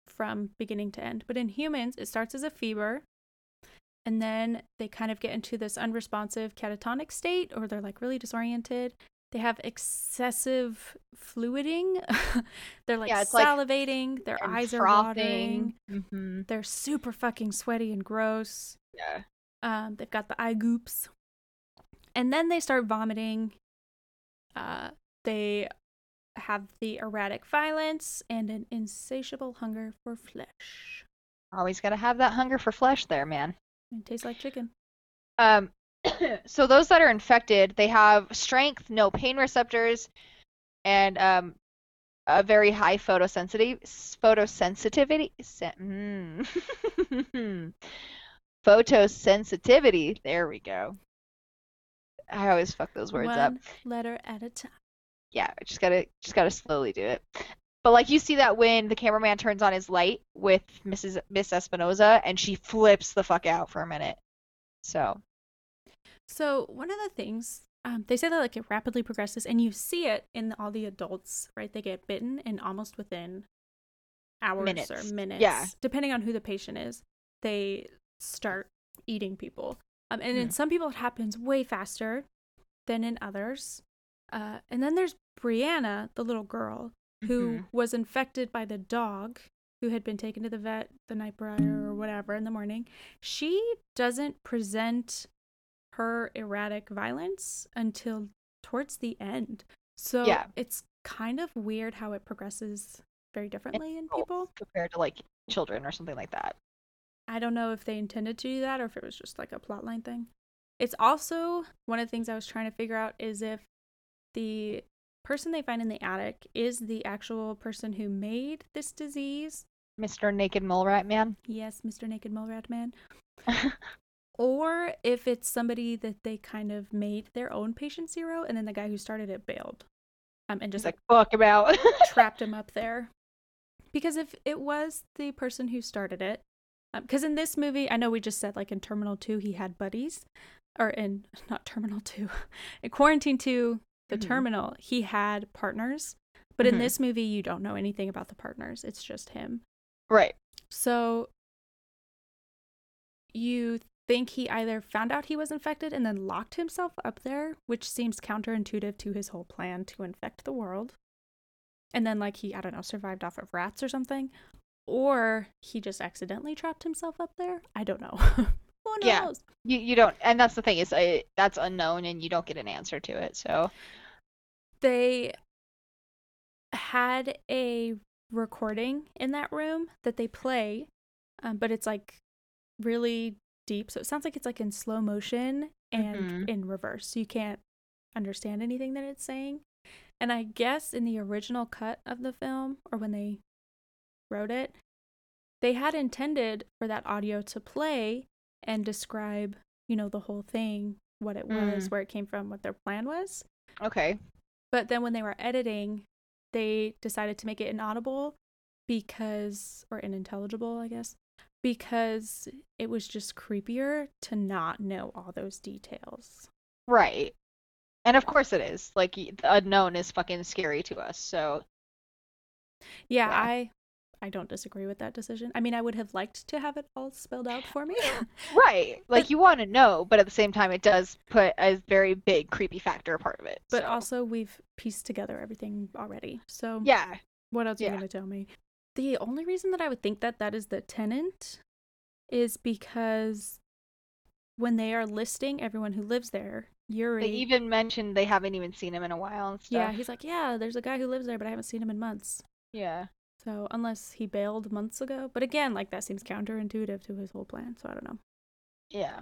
from beginning to end. But in humans, it starts as a fever, and then they kind of get into this unresponsive catatonic state, or they're like really disoriented. They have excessive fluiding. they're like Yeah, it's like- salivating. their eyes are watering. Mm-hmm. They're super fucking sweaty and gross. Yeah. Um, they've got the eye goops. And then they start vomiting. Uh, they have the erratic violence and an insatiable hunger for flesh. Always gotta have that hunger for flesh there, man. It tastes like chicken. Um, so those that are infected, they have strength, no pain receptors, and um, a very high photosensitivity. Photosensitivity. se- mm. Photosensitivity. There we go. I always fuck those words One up. letter at a time. Yeah, just gotta just gotta slowly do it. But like you see that when the cameraman turns on his light with Mrs. Miss Espinoza and she flips the fuck out for a minute. So So one of the things um, they say that like it rapidly progresses, and you see it in all the adults, right? They get bitten, and almost within hours Minutes. or minutes, Yeah. depending on who the patient is, they start eating people. Um, and in Hmm. some people, it happens way faster than in others. Uh, and then there's Briana, the little girl, who Mhm. was infected by the dog who had been taken to the vet the night prior or whatever in the morning. She doesn't present her erratic violence until towards the end. So Yeah. it's kind of weird how it progresses very differently in people. compared to like children or something like that. I don't know if they intended to do that or if it was just like a plotline thing. It's also one of the things I was trying to figure out is if the person they find in the attic is the actual person who made this disease. Mr. Naked Mole Rat Man. Yes, Mr. Naked Mole Rat Man. Or if it's somebody that they kind of made their own patient zero and then the guy who started it bailed. Um, and Just just like fuck him out. trapped him up there. Because if it was the person who started it, because in this movie, I know we just said like in Terminal 2, he had buddies, or in not Terminal 2, in Quarantine 2, the Mhm. Terminal, he had partners. But in Mhm. this movie, you don't know anything about the partners, it's just him. right. So you think he either found out he was infected and then locked himself up there, which seems counterintuitive to his whole plan to infect the world. And then, like, he, I don't know, survived off of rats or something. Or he just accidentally trapped himself up there. I don't know. Who Yeah. You you don't, and that's the thing is uh, that's unknown, and you don't get an answer to it. So They had a recording in that room that they play, um, but it's like really deep. So it sounds like it's like in slow motion and Mhm. in reverse. So you can't understand anything that it's saying. And I guess in the original cut of the film, or when they wrote it, they had intended for that audio to play and describe, you know, the whole thing, what it was, Mm. where it came from, what their plan was. okay, But then when they were editing, they decided to make it inaudible because, or unintelligible, I guess, because it was just creepier to not know all those details. right. And of course it is. Like the unknown is fucking scary to us. So Yeah, Yeah. I I don't disagree with that decision. I mean, I would have liked to have it all spelled out for me. right, like you want to know, but at the same time, it does put a very big creepy factor a part of it. but so. also we've pieced together everything already. So yeah, What else are you going to tell me? The only reason that I would think that that is the tenant is because when they are listing everyone who lives there, Yuri. they even mentioned they haven't even seen him in a while and stuff. yeah, he's like, yeah, there's a guy who lives there, but I haven't seen him in months. Yeah. So unless he bailed months ago, but again, like that seems counterintuitive to his whole plan. So I don't know. Yeah.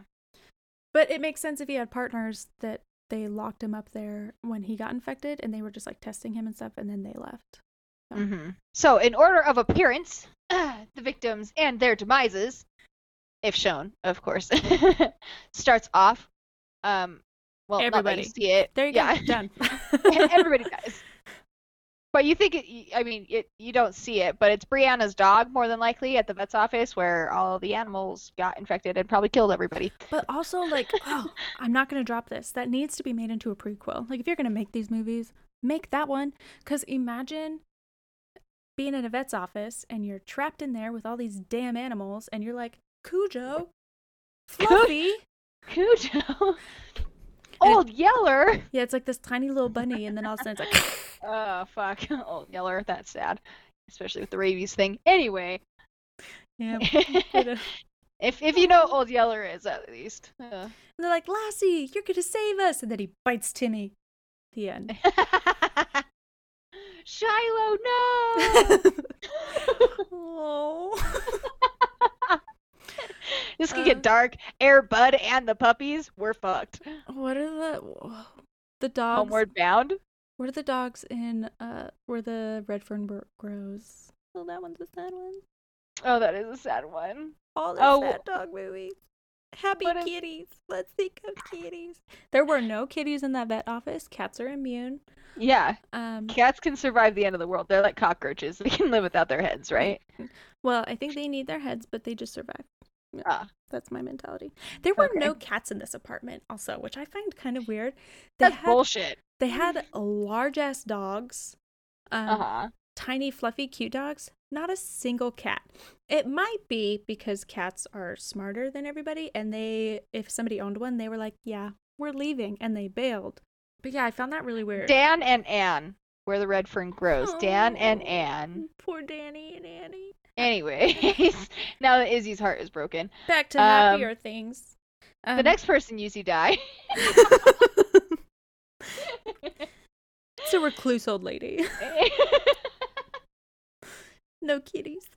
But it makes sense if he had partners that they locked him up there when he got infected, and they were just like testing him and stuff, and then they left. So. hmm So, in order of appearance, the victims and their demises, if shown, of course, starts off. Um, well, Everybody. see it. There you yeah. go. Done. Everybody dies. But you think it? I mean, it. You don't see it, but it's Briana's dog more than likely at the vet's office where all the animals got infected and probably killed everybody. But also, like, oh, I'm not going to drop this. That needs to be made into a prequel. Like, if you're going to make these movies, make that one. Because imagine being in a vet's office and you're trapped in there with all these damn animals, and you're like, Cujo, Fluffy. Cujo, Old Yeller. yeah, it's like this tiny little bunny, and then all of a sudden it's like, Oh fuck, Old Yeller. That's sad, especially with the rabies thing. Anyway, yeah. if if you know what Old Yeller is at least. Uh. and they're like, Lassie, you're going to save us. And then he bites Timmy. The end. Shiloh, no. oh. this could Uh. get dark. Air Bud and the puppies, we're fucked. What are the the dogs? Homeward bound. What are the dogs in uh where the red fern bur- grows? Oh, that one's a sad one. Oh, that is a sad one. All the Oh. sad dog movies. Happy What if- kitties. Let's think of kitties. There were no kitties in that vet office. Cats are immune. Yeah, Um, cats can survive the end of the world. They're like cockroaches. They can live without their heads, right? well, I think they need their heads, but they just survive. Ah, That's my mentality. There were Okay. no cats in this apartment, also, which I find kind of weird. They that's had bullshit. They had large ass dogs. Um, Uh huh. tiny, fluffy, cute dogs, not a single cat. It might be because cats are smarter than everybody, and they, if somebody owned one, they were like, yeah, we're leaving, and they bailed. But yeah, I found that really weird. Dan and Anne, where the red fern grows. Dan and Oh, Anne. Poor Danny and Annie. Anyways, now that Izzy's heart is broken, Back to Um, happier things. the Um, next person you see die. it's a recluse old lady. no kitties.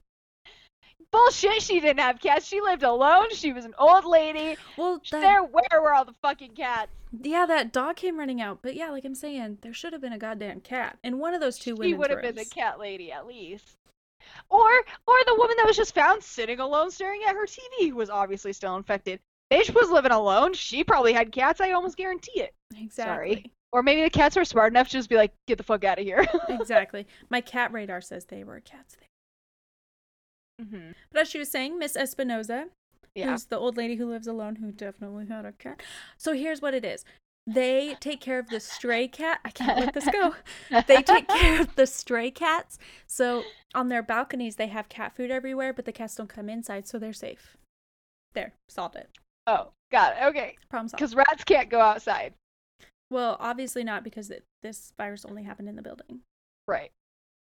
Bullshit, she didn't have cats. She lived alone. She was an old lady. Well, that, There, where were all the fucking cats? yeah, that dog came running out. But yeah, like I'm saying, there should have been a goddamn cat in one of those two She women's would have been the cat lady at least. Or, or the woman that was just found sitting alone staring at her TV who was obviously still infected. Bitch was living alone. She probably had cats. I almost guarantee it. Exactly. Or maybe the cats were smart enough to just be like, get the fuck out of here. exactly. My cat radar says they were cats there. hmm But as she was saying, Miss Espinoza, Yeah. who's the old lady who lives alone, who definitely had a cat. So here's what it is. They take care of the stray cat. I can't let this go. They take care of the stray cats. So on their balconies, they have cat food everywhere, but the cats don't come inside, so they're safe. There, solved it. Oh, got it. Okay. Problem solved. Because rats can't go outside. Well, obviously not because it, this virus only happened in the building. Right.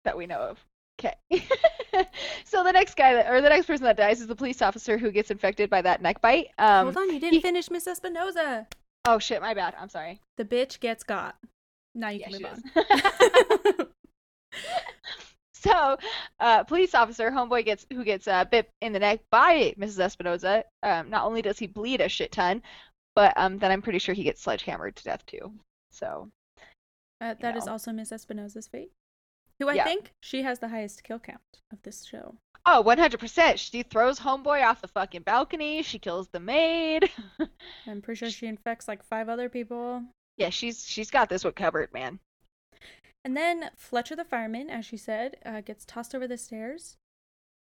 That we know of. Okay. so the next guy that, or the next person that dies is the police officer who gets infected by that neck bite. Um, Hold on, you didn't he- finish Miss Espinoza. Oh shit, my bad. I'm sorry. The bitch gets got. Now you Yeah, can move on. so, uh, police officer homeboy gets who gets uh, bit in the neck by Mrs. Espinoza. Um, not only does he bleed a shit ton, but um, then I'm pretty sure he gets sledgehammered to death too. So, Uh, that is know. also Miss Espinoza's fate. Who I Yeah. think she has the highest kill count of this show. oh, 100%. She throws homeboy off the fucking balcony. She kills the maid. I'm pretty sure she infects like five other people. yeah, she's she's got this one covered, man. And then Fletcher the fireman, as she said, uh, gets tossed over the stairs,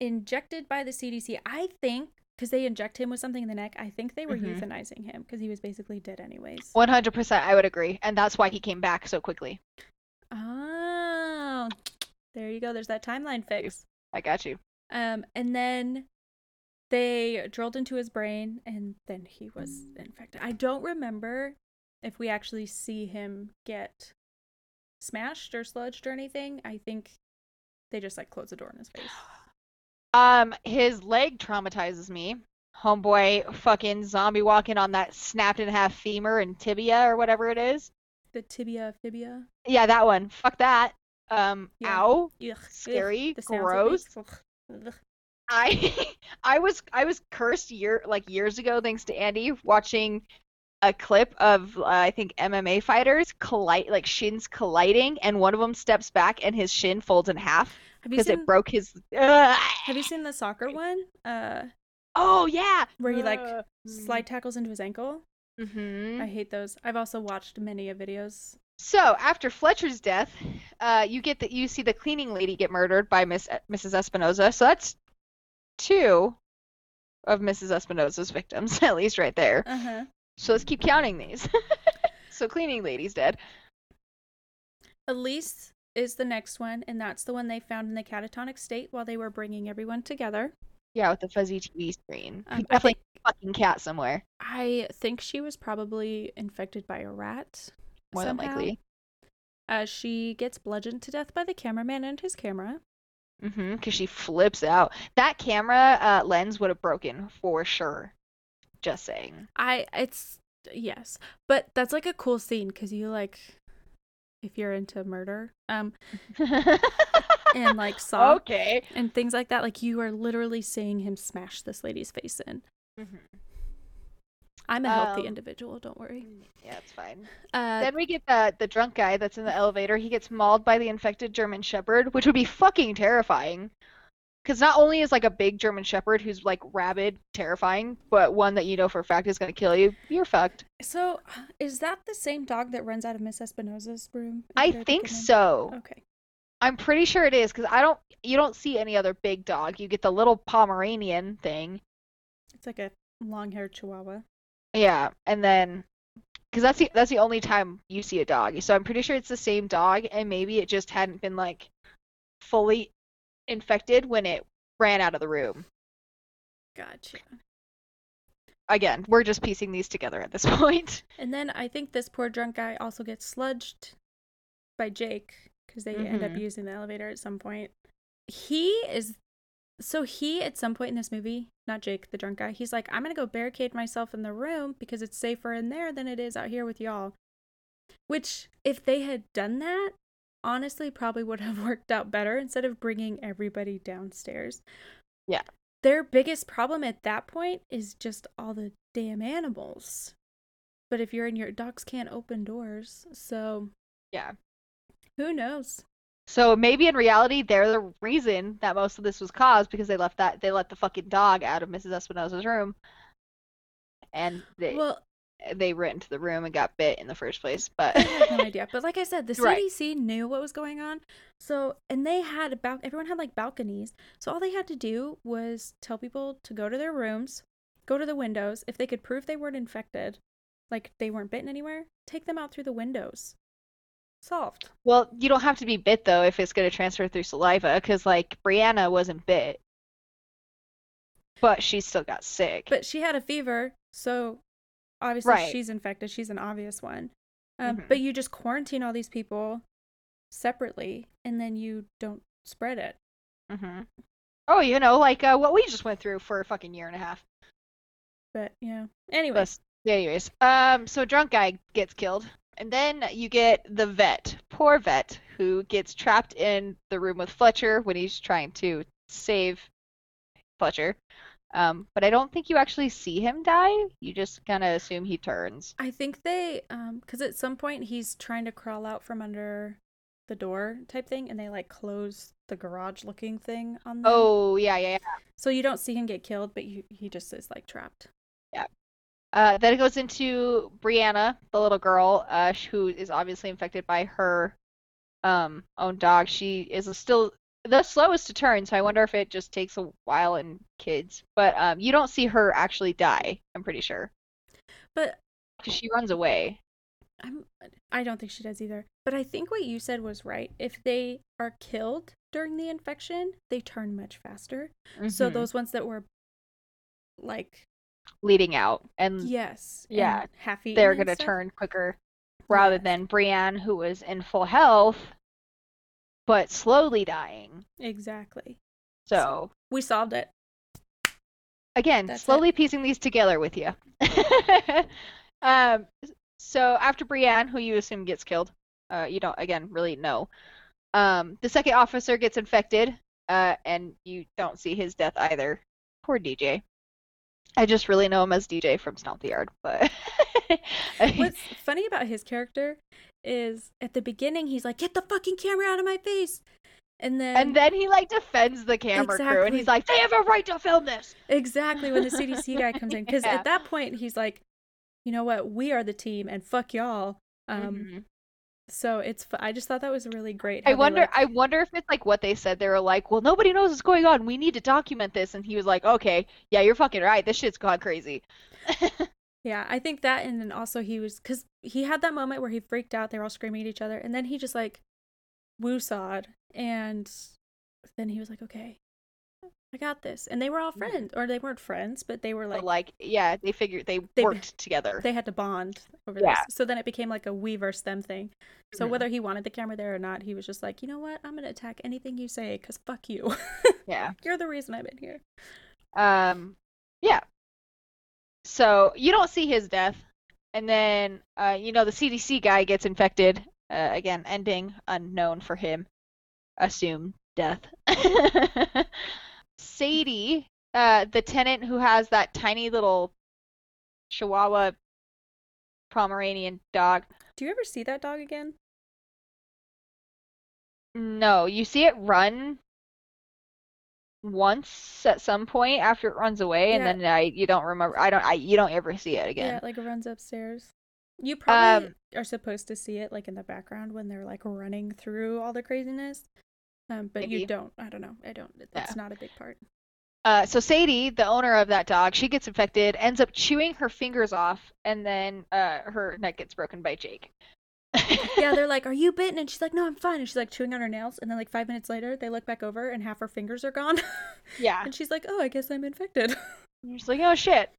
injected by the CDC. I think because they inject him with something in the neck. I think they were Mhm. euthanizing him because he was basically dead anyways. 100%. I would agree, and that's why he came back so quickly. Oh, there you go. There's that timeline fix. I got you. Um, and then they drilled into his brain, and then he was infected. I don't remember if we actually see him get smashed or sludged or anything. I think they just like close the door in his face. Um, his leg traumatizes me. Homeboy fucking zombie walking on that snapped in half femur and tibia or whatever it is. The tibia fibia. Yeah, that one. Fuck that. Um, Yeah. ow, Ugh, scary, the sounds gross. makes, ugh, ugh. I I was I was cursed year like years ago thanks to Andy watching a clip of uh, I think MMA fighters collide like shins colliding and one of them steps back and his shin folds in half because it broke his Ugh. Have you seen the soccer one? Uh, Oh yeah. where he like Ugh. slide tackles into his ankle. Mhm. I hate those. I've also watched many of videos. So after Fletcher's death, uh, you get that you see the cleaning lady get murdered by Miss Mrs. Espinoza. So that's two of Mrs. Espinoza's victims, at least right there. Uh huh. So let's keep counting these. so cleaning lady's dead. Elise is the next one, and that's the one they found in the catatonic state while they were bringing everyone together. Yeah, with the fuzzy TV screen. Um, I Definitely think a fucking cat somewhere, I think she was probably infected by a rat. more than likely. Uh, she gets bludgeoned to death by the cameraman and his camera. Mm-hmm. Because she flips out. That camera uh, lens would have broken for sure. Just saying. I it's yes, but that's like a cool scene because you like if you're into murder, um, and like saw okay. and things like that, like you are literally seeing him smash this lady's face in. Mhm. I'm a healthy Um, individual, don't worry. Yeah, it's fine. Uh, Then we get the the drunk guy that's in the elevator. He gets mauled by the infected German Shepherd, which would be fucking terrifying. Because not only is like a big German Shepherd who's like rabid terrifying, but one that you know for a fact is gonna kill you, you're fucked. so is that the same dog that runs out of Miss Espinoza's room? I think so. Okay. I'm pretty sure it is because I don't. You don't see any other big dog. You get the little Pomeranian thing. It's like a long-haired Chihuahua. Yeah, and then because that's the that's the only time you see a dog. So I'm pretty sure it's the same dog, and maybe it just hadn't been like fully infected when it ran out of the room. Gotcha. Again, we're just piecing these together at this point. And then I think this poor drunk guy also gets sludged by Jake because they end up Mhm. using the elevator at some point. He is so he at some point in this movie, not Jake, the drunk guy, he's like, I'm gonna go barricade myself in the room because it's safer in there than it is out here with y'all. Which, if they had done that, honestly, probably would have worked out better instead of bringing everybody downstairs. Yeah. Their biggest problem at that point is just all the damn animals. But if you're in your dogs can't open doors, so Yeah. who knows? So maybe in reality they're the reason that most of this was caused because they left that they let the fucking dog out of Mrs. Espinoza's room, and they Well, they went into the room and got bit in the first place. But I have no idea. But like I said, the Right. CDC knew what was going on. So, and they had about everyone had like balconies. So all they had to do was tell people to go to their rooms, go to the windows. If they could prove they weren't infected, like they weren't bitten anywhere, take them out through the windows. Solved. Well, you don't have to be bit though if it's going to transfer through saliva, because like Briana wasn't bit, but she still got sick. But she had a fever, so obviously Right. she's infected. She's an obvious one. Um, Mhm. But you just quarantine all these people separately, and then you don't spread it. hmm Oh, you know, like uh, what we just went through for a fucking year and a half. But yeah. anyways But anyways, um, so a drunk guy gets killed, and then you get the vet, poor vet, who gets trapped in the room with Fletcher when he's trying to save Fletcher. Um, but I don't think you actually see him die. You just kind of assume he turns. I think they, um, because at some point he's trying to crawl out from under the door type thing, and they like close the garage looking thing on them. Oh yeah, yeah, yeah. So you don't see him get killed, but you, he just is like trapped. Yeah. Uh, then it goes into Briana, the little girl, uh, who is obviously infected by her um, own dog. She is still the slowest to turn, so I wonder if it just takes a while in kids. But um, you don't see her actually die. I'm pretty sure But because she runs away. I'm, I don't think she does either. But I think what you said was right. If they are killed during the infection, they turn much faster. So Mhm. those ones that were like, leading out, and yes, and yeah, half they're gonna stuff. turn quicker rather than Brienne, who was in full health but slowly dying. Exactly. So We solved it. again, That's it. slowly piecing these together with you. um, so after Brienne, who you assume gets killed, uh, you don't again really know. Um, the second officer gets infected, uh, and you don't see his death either. Poor DJ. I just really know him as DJ from Stomp the Yard, but What's funny about his character is at the beginning he's like, "Get the fucking camera out of my face," and then and then he like defends the camera crew, and he's like, "They have a right to film this." exactly when the CDC guy comes in, because Yeah. at that point he's like, "You know what? We are the team, and fuck y'all." Um, Mhm. so it's I just thought that was really great. I wonder. like- I wonder if it's like what they said. They were like, "Well, nobody knows what's going on. We need to document this." And he was like, "Okay, yeah, you're fucking right. This shit's gone crazy." Yeah, I think that, and then also he was because he had that moment where he freaked out. They were all screaming at each other, and then he just like woosawed, and then he was like, "Okay, I got this." And they were all Mhm. friends, or they weren't friends, but they were But like, like, yeah, they figured they, They- worked together. they had to bond over Yeah. this. So then it became like a we versus them thing. So Mhm. whether he wanted the camera there or not, he was just like, you know what? I'm gonna attack anything you say because fuck you. Yeah. You're the reason I'm in here. Um, yeah. So you don't see his death, and then uh, you know the CDC guy gets infected. Uh, again, ending unknown for him. Assumed death. Sadie, uh, the tenant who has that tiny little Chihuahua Pomeranian dog. Do you ever see that dog again? No, you see it run once at some point after it runs away, and then I you don't remember. I don't. I you don't ever see it again. it, like it runs upstairs. You probably Um, are supposed to see it like in the background when they're like running through all the craziness. Um, but Maybe. you don't. I don't know. I don't. That's not a big part. Uh, so Sadie, the owner of that dog, she gets infected, ends up chewing her fingers off, and then uh, her neck gets broken by Jake. Yeah, they're like, "Are you bitten?" And she's like, "No, I'm fine." And she's like chewing on her nails. And then like five minutes later, they look back over and half her fingers are gone. yeah. and she's like, "Oh, I guess I'm infected." And you're just like, oh shit.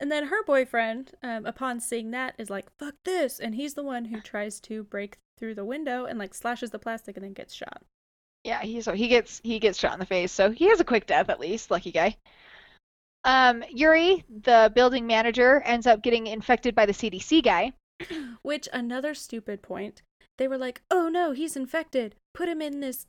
And then her boyfriend, um, upon seeing that, is like, "Fuck this!" And he's the one who tries to break through the window and like slashes the plastic and then gets shot. Yeah, he so he gets he gets shot in the face, so he has a quick death at least, lucky guy. Um, Yuri, the building manager, ends up getting infected by the CDC guy. Which another stupid point. They were like, "Oh no, he's infected. Put him in this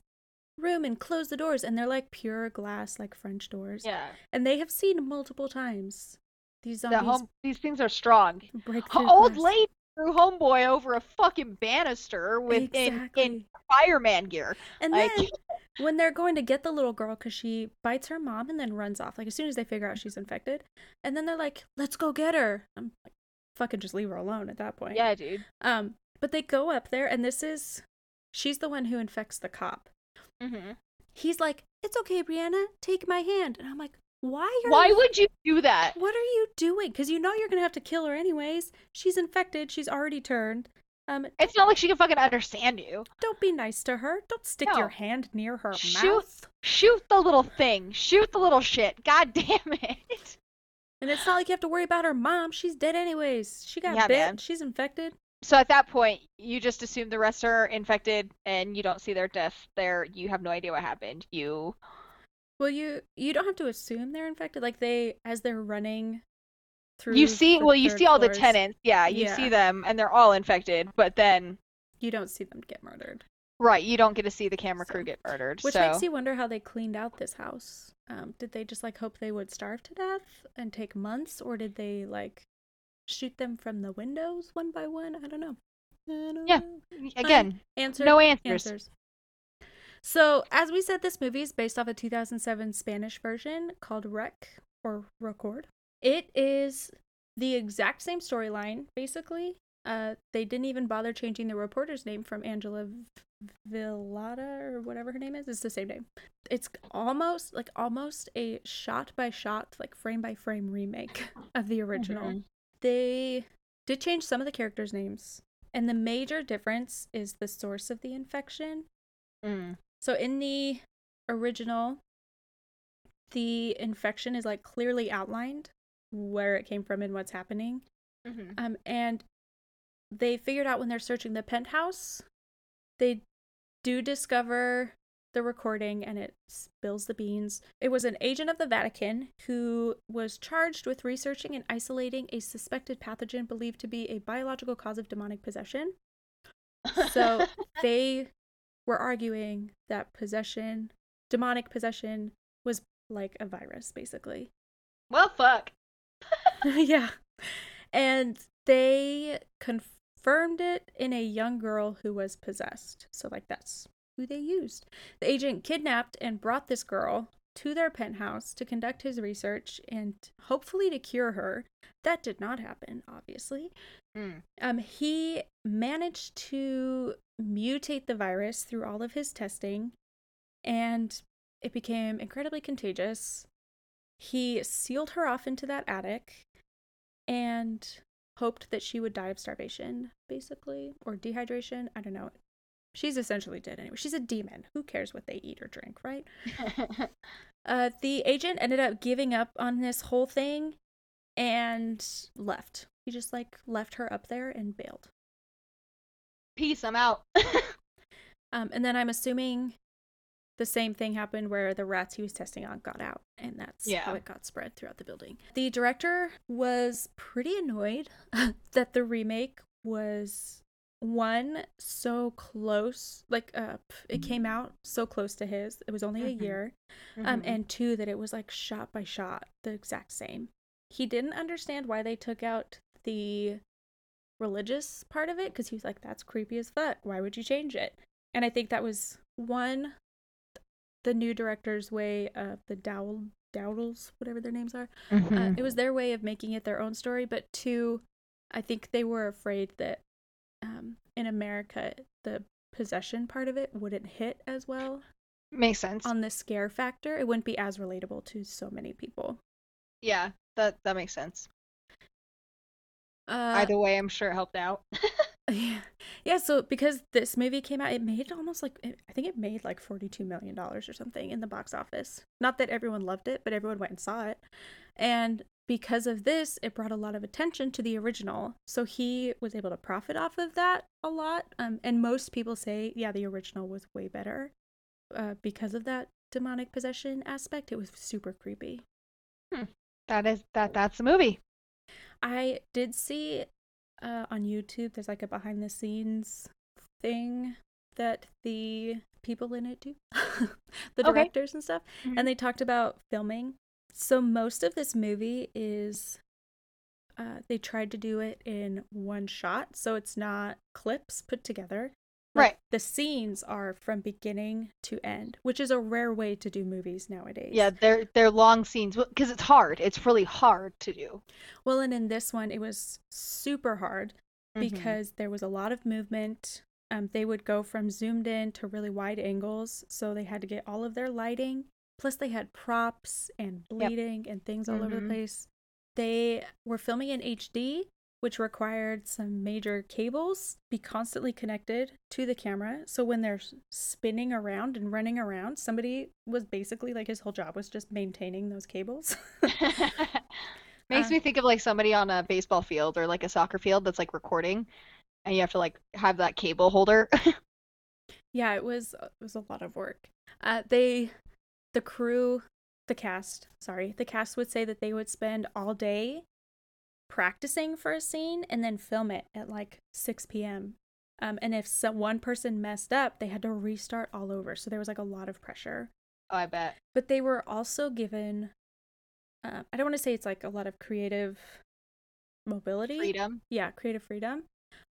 room and close the doors." And they're like pure glass, like French doors. Yeah. And they have seen multiple times these The home these things are strong. break through Old glass. lady threw homeboy over a fucking banister with in, in fireman gear. and like- then when they're going to get the little girl because she bites her mom and then runs off, like as soon as they figure out she's infected, and then they're like, "Let's go get her." I'm like, "Fucking just leave her alone at that point." Yeah, dude. Um, but they go up there, and this is, she's the one who infects the cop. hmm He's like, "It's okay, Briana. Take my hand." And I'm like, "Why are Why you, would you do that? What are you doing? Because you know you're gonna have to kill her anyways. She's infected. She's already turned. Um, It's not like she can fucking understand you. don't be nice to her. Don't stick No. your hand near her Shoot. mouth. Shoot the little thing. Shoot the little shit. God damn it. And it's not like you have to worry about her mom. She's dead anyways. She got Yeah, bit. man. She's infected. So at that point, you just assume the rest are infected and you don't see their death there. You have no idea what happened. You Well, you you don't have to assume they're infected. Like they, as they're running through. you see well you see all the tenants. Yeah, you Yeah. see them and they're all infected, but then You don't see them get murdered. right, you don't get to see the camera So- crew get murdered. Which so makes you wonder how they cleaned out this house. Um, did they just like hope they would starve to death and take months, or did they like shoot them from the windows one by one? I don't know. I don't Yeah. know. again, Answer. no answers. answers. So, as we said, this movie is based off a 2007 Spanish version called Rec or Record. It is the exact same storyline, basically. Uh, they didn't even bother changing the reporter's name from Angela Villada or whatever her name is. It's the same name. It's almost like almost a shot by shot, like frame by frame remake of the original Mhm. they did change some of the characters' names. And the major difference is the source of the infection. Mm. So in the original, the infection is like clearly outlined where it came from and what's happening. Mhm. Um, and they figured out when they're searching the penthouse, they do discover the recording and it spills the beans. It was an agent of the Vatican who was charged with researching and isolating a suspected pathogen believed to be a biological cause of demonic possession. So they were arguing that possession, demonic possession, was like a virus, basically. Well, fuck. yeah. And they confirmed it in a young girl who was possessed. So, like, that's who they used. The agent kidnapped and brought this girl to their penthouse to conduct his research and hopefully to cure her. That did not happen, obviously. Mm. Um, he managed to mutate the virus through all of his testing, and it became incredibly contagious. He sealed her off into that attic and hoped that she would die of starvation, basically, or dehydration. I don't know. She's essentially dead anyway. She's a demon. Who cares what they eat or drink, right? uh, the agent ended up giving up on this whole thing and left. He just like left her up there and bailed. Peace, I'm out. um, and then I'm assuming the same thing happened where the rats he was testing on got out, and that's Yeah. how it got spread throughout the building. The director was pretty annoyed that the remake was one so close like uh it came out so close to his it was only a Mhm. year um Mhm. and two that it was like shot by shot the exact same he didn't understand why they took out the religious part of it because he was like that's creepy as fuck why would you change it and i think that was one the new director's way of the Dowd Dowdles, whatever their names are. Uh, Mhm. it was their way of making it their own story, but two, I think they were afraid that um, in America the possession part of it wouldn't hit as well Makes sense. on the scare factor. It wouldn't be as relatable to so many people. yeah, that that makes sense. Uh, Either way, I'm sure it helped out. Yeah. Yeah, so because this movie came out, it made almost like I think it made like 42 million dollars or something in the box office. Not that everyone loved it, but everyone went and saw it. And because of this, it brought a lot of attention to the original. So he was able to profit off of that a lot. Um, and most people say, yeah, the original was way better uh, because of that demonic possession aspect. It was super creepy. that is that that's the movie. I did see uh, on YouTube, there's like a behind the scenes thing that the people in it do, the Okay. directors and stuff, Mhm. and they talked about filming. So most of this movie is. Uh, they tried to do it in one shot, so it's not clips put together. Like, Right. The scenes are from beginning to end, which is a rare way to do movies nowadays. Yeah, they're they're long scenes because it's hard. It's really hard to do. Well, and in this one, it was super hard Mhm. because there was a lot of movement. Um, they would go from zoomed in to really wide angles, so they had to get all of their lighting. Plus, they had props and bleeding and things all over the Mhm. place. They were filming in HD, which required some major cables be constantly connected to the camera. So when they're spinning around and running around, somebody was basically like his whole job was just maintaining those cables. Makes Uh, me think of like somebody on a baseball field or like a soccer field that's like recording, and you have to like have that cable holder. Yeah, it was it was a lot of work. Uh, they, the crew, the cast, sorry, the cast would say that they would spend all day practicing for a scene and then film it at like 6 p.m. Um, and if some, one person messed up, they had to restart all over. So there was like a lot of pressure. oh, I bet. But they were also given, uh, I don't want to say it's like a lot of creative mobility Freedom. yeah creative freedom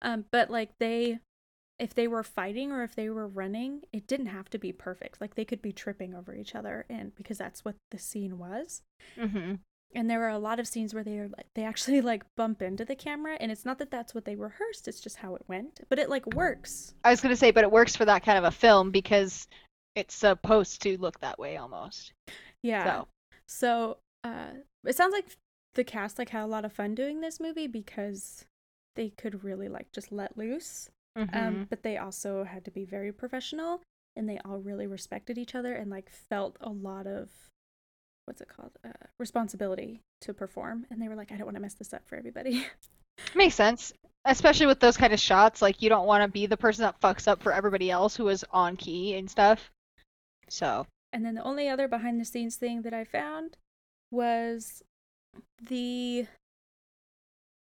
um but like they if they were fighting or if they were running it didn't have to be perfect like they could be tripping over each other and because that's what the scene was hmm and there are a lot of scenes where they are like they actually like bump into the camera and it's not that that's what they rehearsed it's just how it went but it like works I was gonna say, but it works for that kind of a film because it's supposed to look that way almost. yeah So so uh it sounds like the cast like had a lot of fun doing this movie because they could really like just let loose mhm. um but they also had to be very professional and they all really respected each other and like felt a lot of what's it called uh, responsibility to perform. And they were like i don't want to mess this up for everybody. Makes sense, especially with those kind of shots. Like you don't want to be the person that fucks up for everybody else who is on key and stuff. So. And then the only other behind the scenes thing that i found was the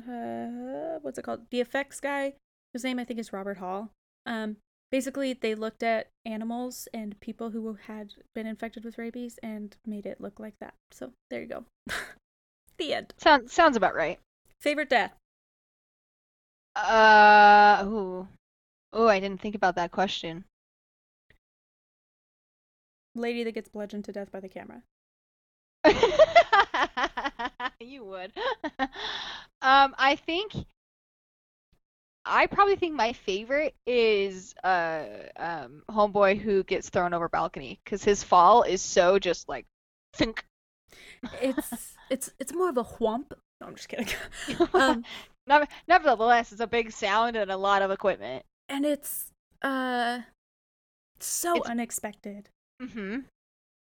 uh what's it called? The effects guy whose name i think is robert hall. Um basically they looked at animals and people who had been infected with rabies and made it look like that. So there you go. the end. Sounds sounds about right. Favorite death. Uh, ooh. Oh, I didn't think about that question. Lady that gets bludgeoned to death by the camera. you would. um, I think I probably think my favorite is uh um homeboy who gets thrown over balcony because his fall is so just like think. It's it's it's more of a whomp. No, I'm just kidding. um, nevertheless, it's a big sound and a lot of equipment. And it's uh so it's... unexpected. Mhm.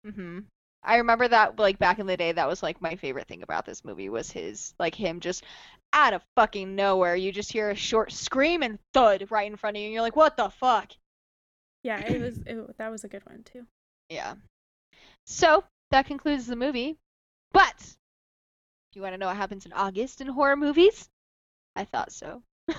Mm-hmm. I remember that like back in the day that was like my favorite thing about this movie was his like him just out of fucking nowhere. You just hear a short scream and thud right in front of you and you're like what the fuck? Yeah it was it, that was a good one too. Yeah. So that concludes the movie. But do you want to know what happens in august in horror movies? I thought so.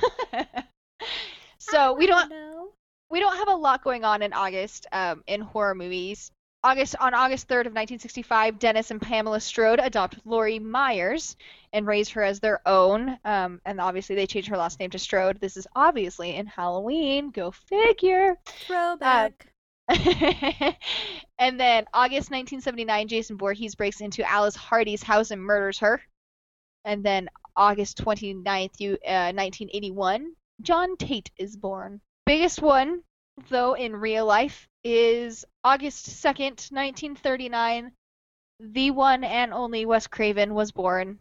So we don't know. we don't have a lot going on in august um, in horror movies August on August 3rd of 1965, Dennis and Pamela Strode adopt Laurie Myers and raise her as their own. Um, and obviously, they change her last name to Strode. This is obviously in Halloween. Go figure. Throwback. Uh, and then August 1979, Jason Voorhees breaks into Alice Hardy's house and murders her. And then August 29th, uh, 1981, John Tate is born. Biggest one, though, in real life is August 2nd, 1939. The one and only Wes Craven was born.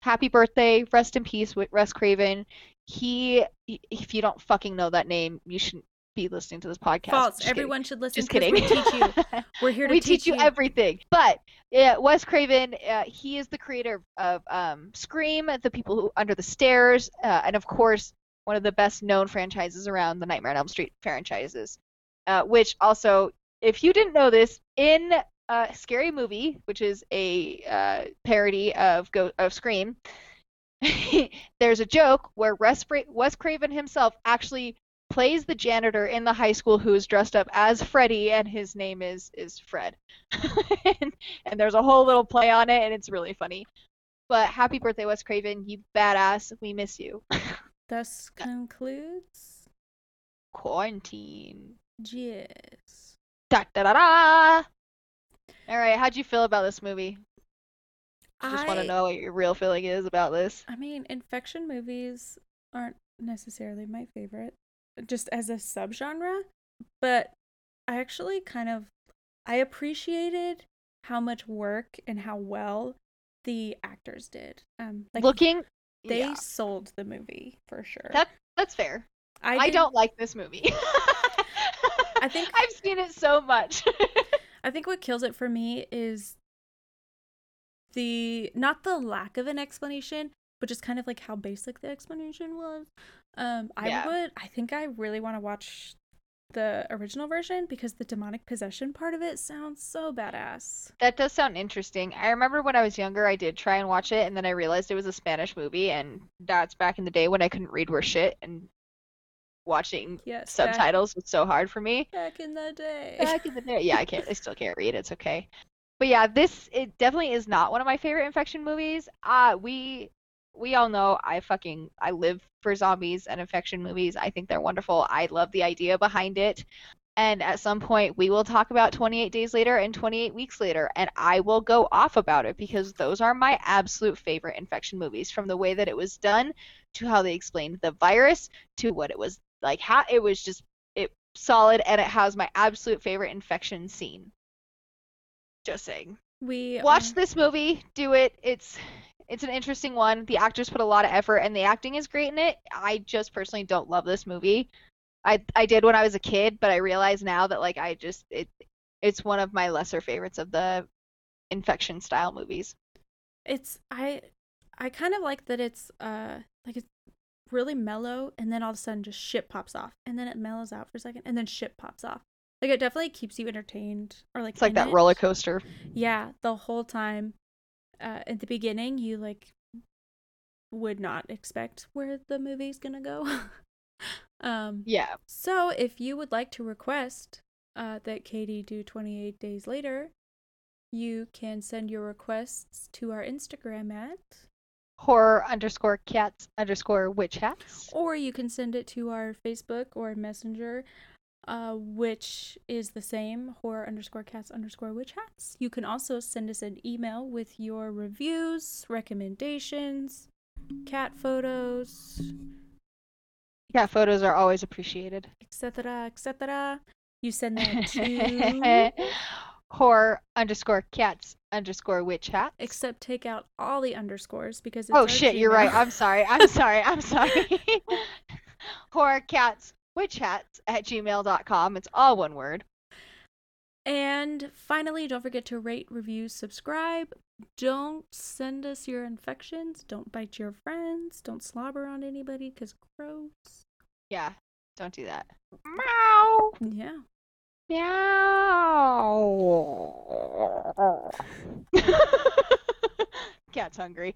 Happy birthday, rest in peace, Wes Craven. He, if you don't fucking know that name, you shouldn't be listening to this podcast. False. Just Everyone kidding. should listen. Just kidding. We teach you. We're here to we teach, teach you, everything. But yeah, Wes Craven, uh, he is the creator of um, Scream, The People Who Under the Stairs, uh, and of course one of the best known franchises around the Nightmare on Elm Street franchises uh, which also, if you didn't know this, in uh, Scary Movie, which is a uh, parody of Go- of Scream, there's a joke where Wes, Wes Craven himself actually plays the janitor in the high school who is dressed up as Freddy, and his name is is Fred. and, and there's a whole little play on it, and it's really funny. But happy birthday, Wes Craven! You badass. We miss you. Thus concludes quarantine. Yes. Da da da da. All right, how'd you feel about this movie? I just want to know what your real feeling is about this. I mean, infection movies aren't necessarily my favorite, just as a subgenre, but I actually kind of I appreciated how much work and how well the actors did. Um, like looking, they yeah. sold the movie for sure. That that's fair. I, I don't like this movie. I think I've seen it so much. I think what kills it for me is the not the lack of an explanation, but just kind of like how basic the explanation was. Um, I yeah. would. I think I really want to watch the original version because the demonic possession part of it sounds so badass. That does sound interesting. I remember when I was younger, I did try and watch it, and then I realized it was a Spanish movie, and that's back in the day when I couldn't read worth shit, and watching yes, subtitles back, was so hard for me. Back in the day. Back in the day. Yeah, I can't. I still can't read. It's okay. But yeah, this it definitely is not one of my favorite infection movies. Uh we we all know I fucking I live for zombies and infection movies. I think they're wonderful. I love the idea behind it. And at some point, we will talk about 28 Days Later and 28 Weeks Later, and I will go off about it because those are my absolute favorite infection movies from the way that it was done to how they explained the virus to what it was like how it was just it solid and it has my absolute favorite infection scene. Just saying. We watch um... this movie, do it. It's it's an interesting one. The actors put a lot of effort and the acting is great in it. I just personally don't love this movie. I I did when I was a kid, but I realize now that like I just it it's one of my lesser favorites of the infection style movies. It's I I kind of like that it's uh like it's really mellow and then all of a sudden just shit pops off and then it mellows out for a second and then shit pops off like it definitely keeps you entertained or like it's like that it. roller coaster yeah the whole time uh, at the beginning you like would not expect where the movie's gonna go Um, Yeah. so if you would like to request uh, that Katie do 28 days later, you can send your requests to our Instagram at, Horror underscore cats underscore witch hats. or you can send it to our Facebook or Messenger, uh, which is the same horror underscore cats underscore witch hats. You can also send us an email with your reviews, recommendations, cat photos, Cat photos are always appreciated. etc., etc. You send that to. Horror underscore cats underscore witch hats. Except take out all the underscores because it's Oh shit, you're right. I'm sorry. I'm sorry. I'm sorry. Horror cats witch hats at gmail.com. It's all one word. And finally, don't forget to rate, review, subscribe. Don't send us your infections. Don't bite your friends. Don't slobber on anybody because gross. Yeah, don't do that. Meow. Yeah. Meow. Cat's hungry.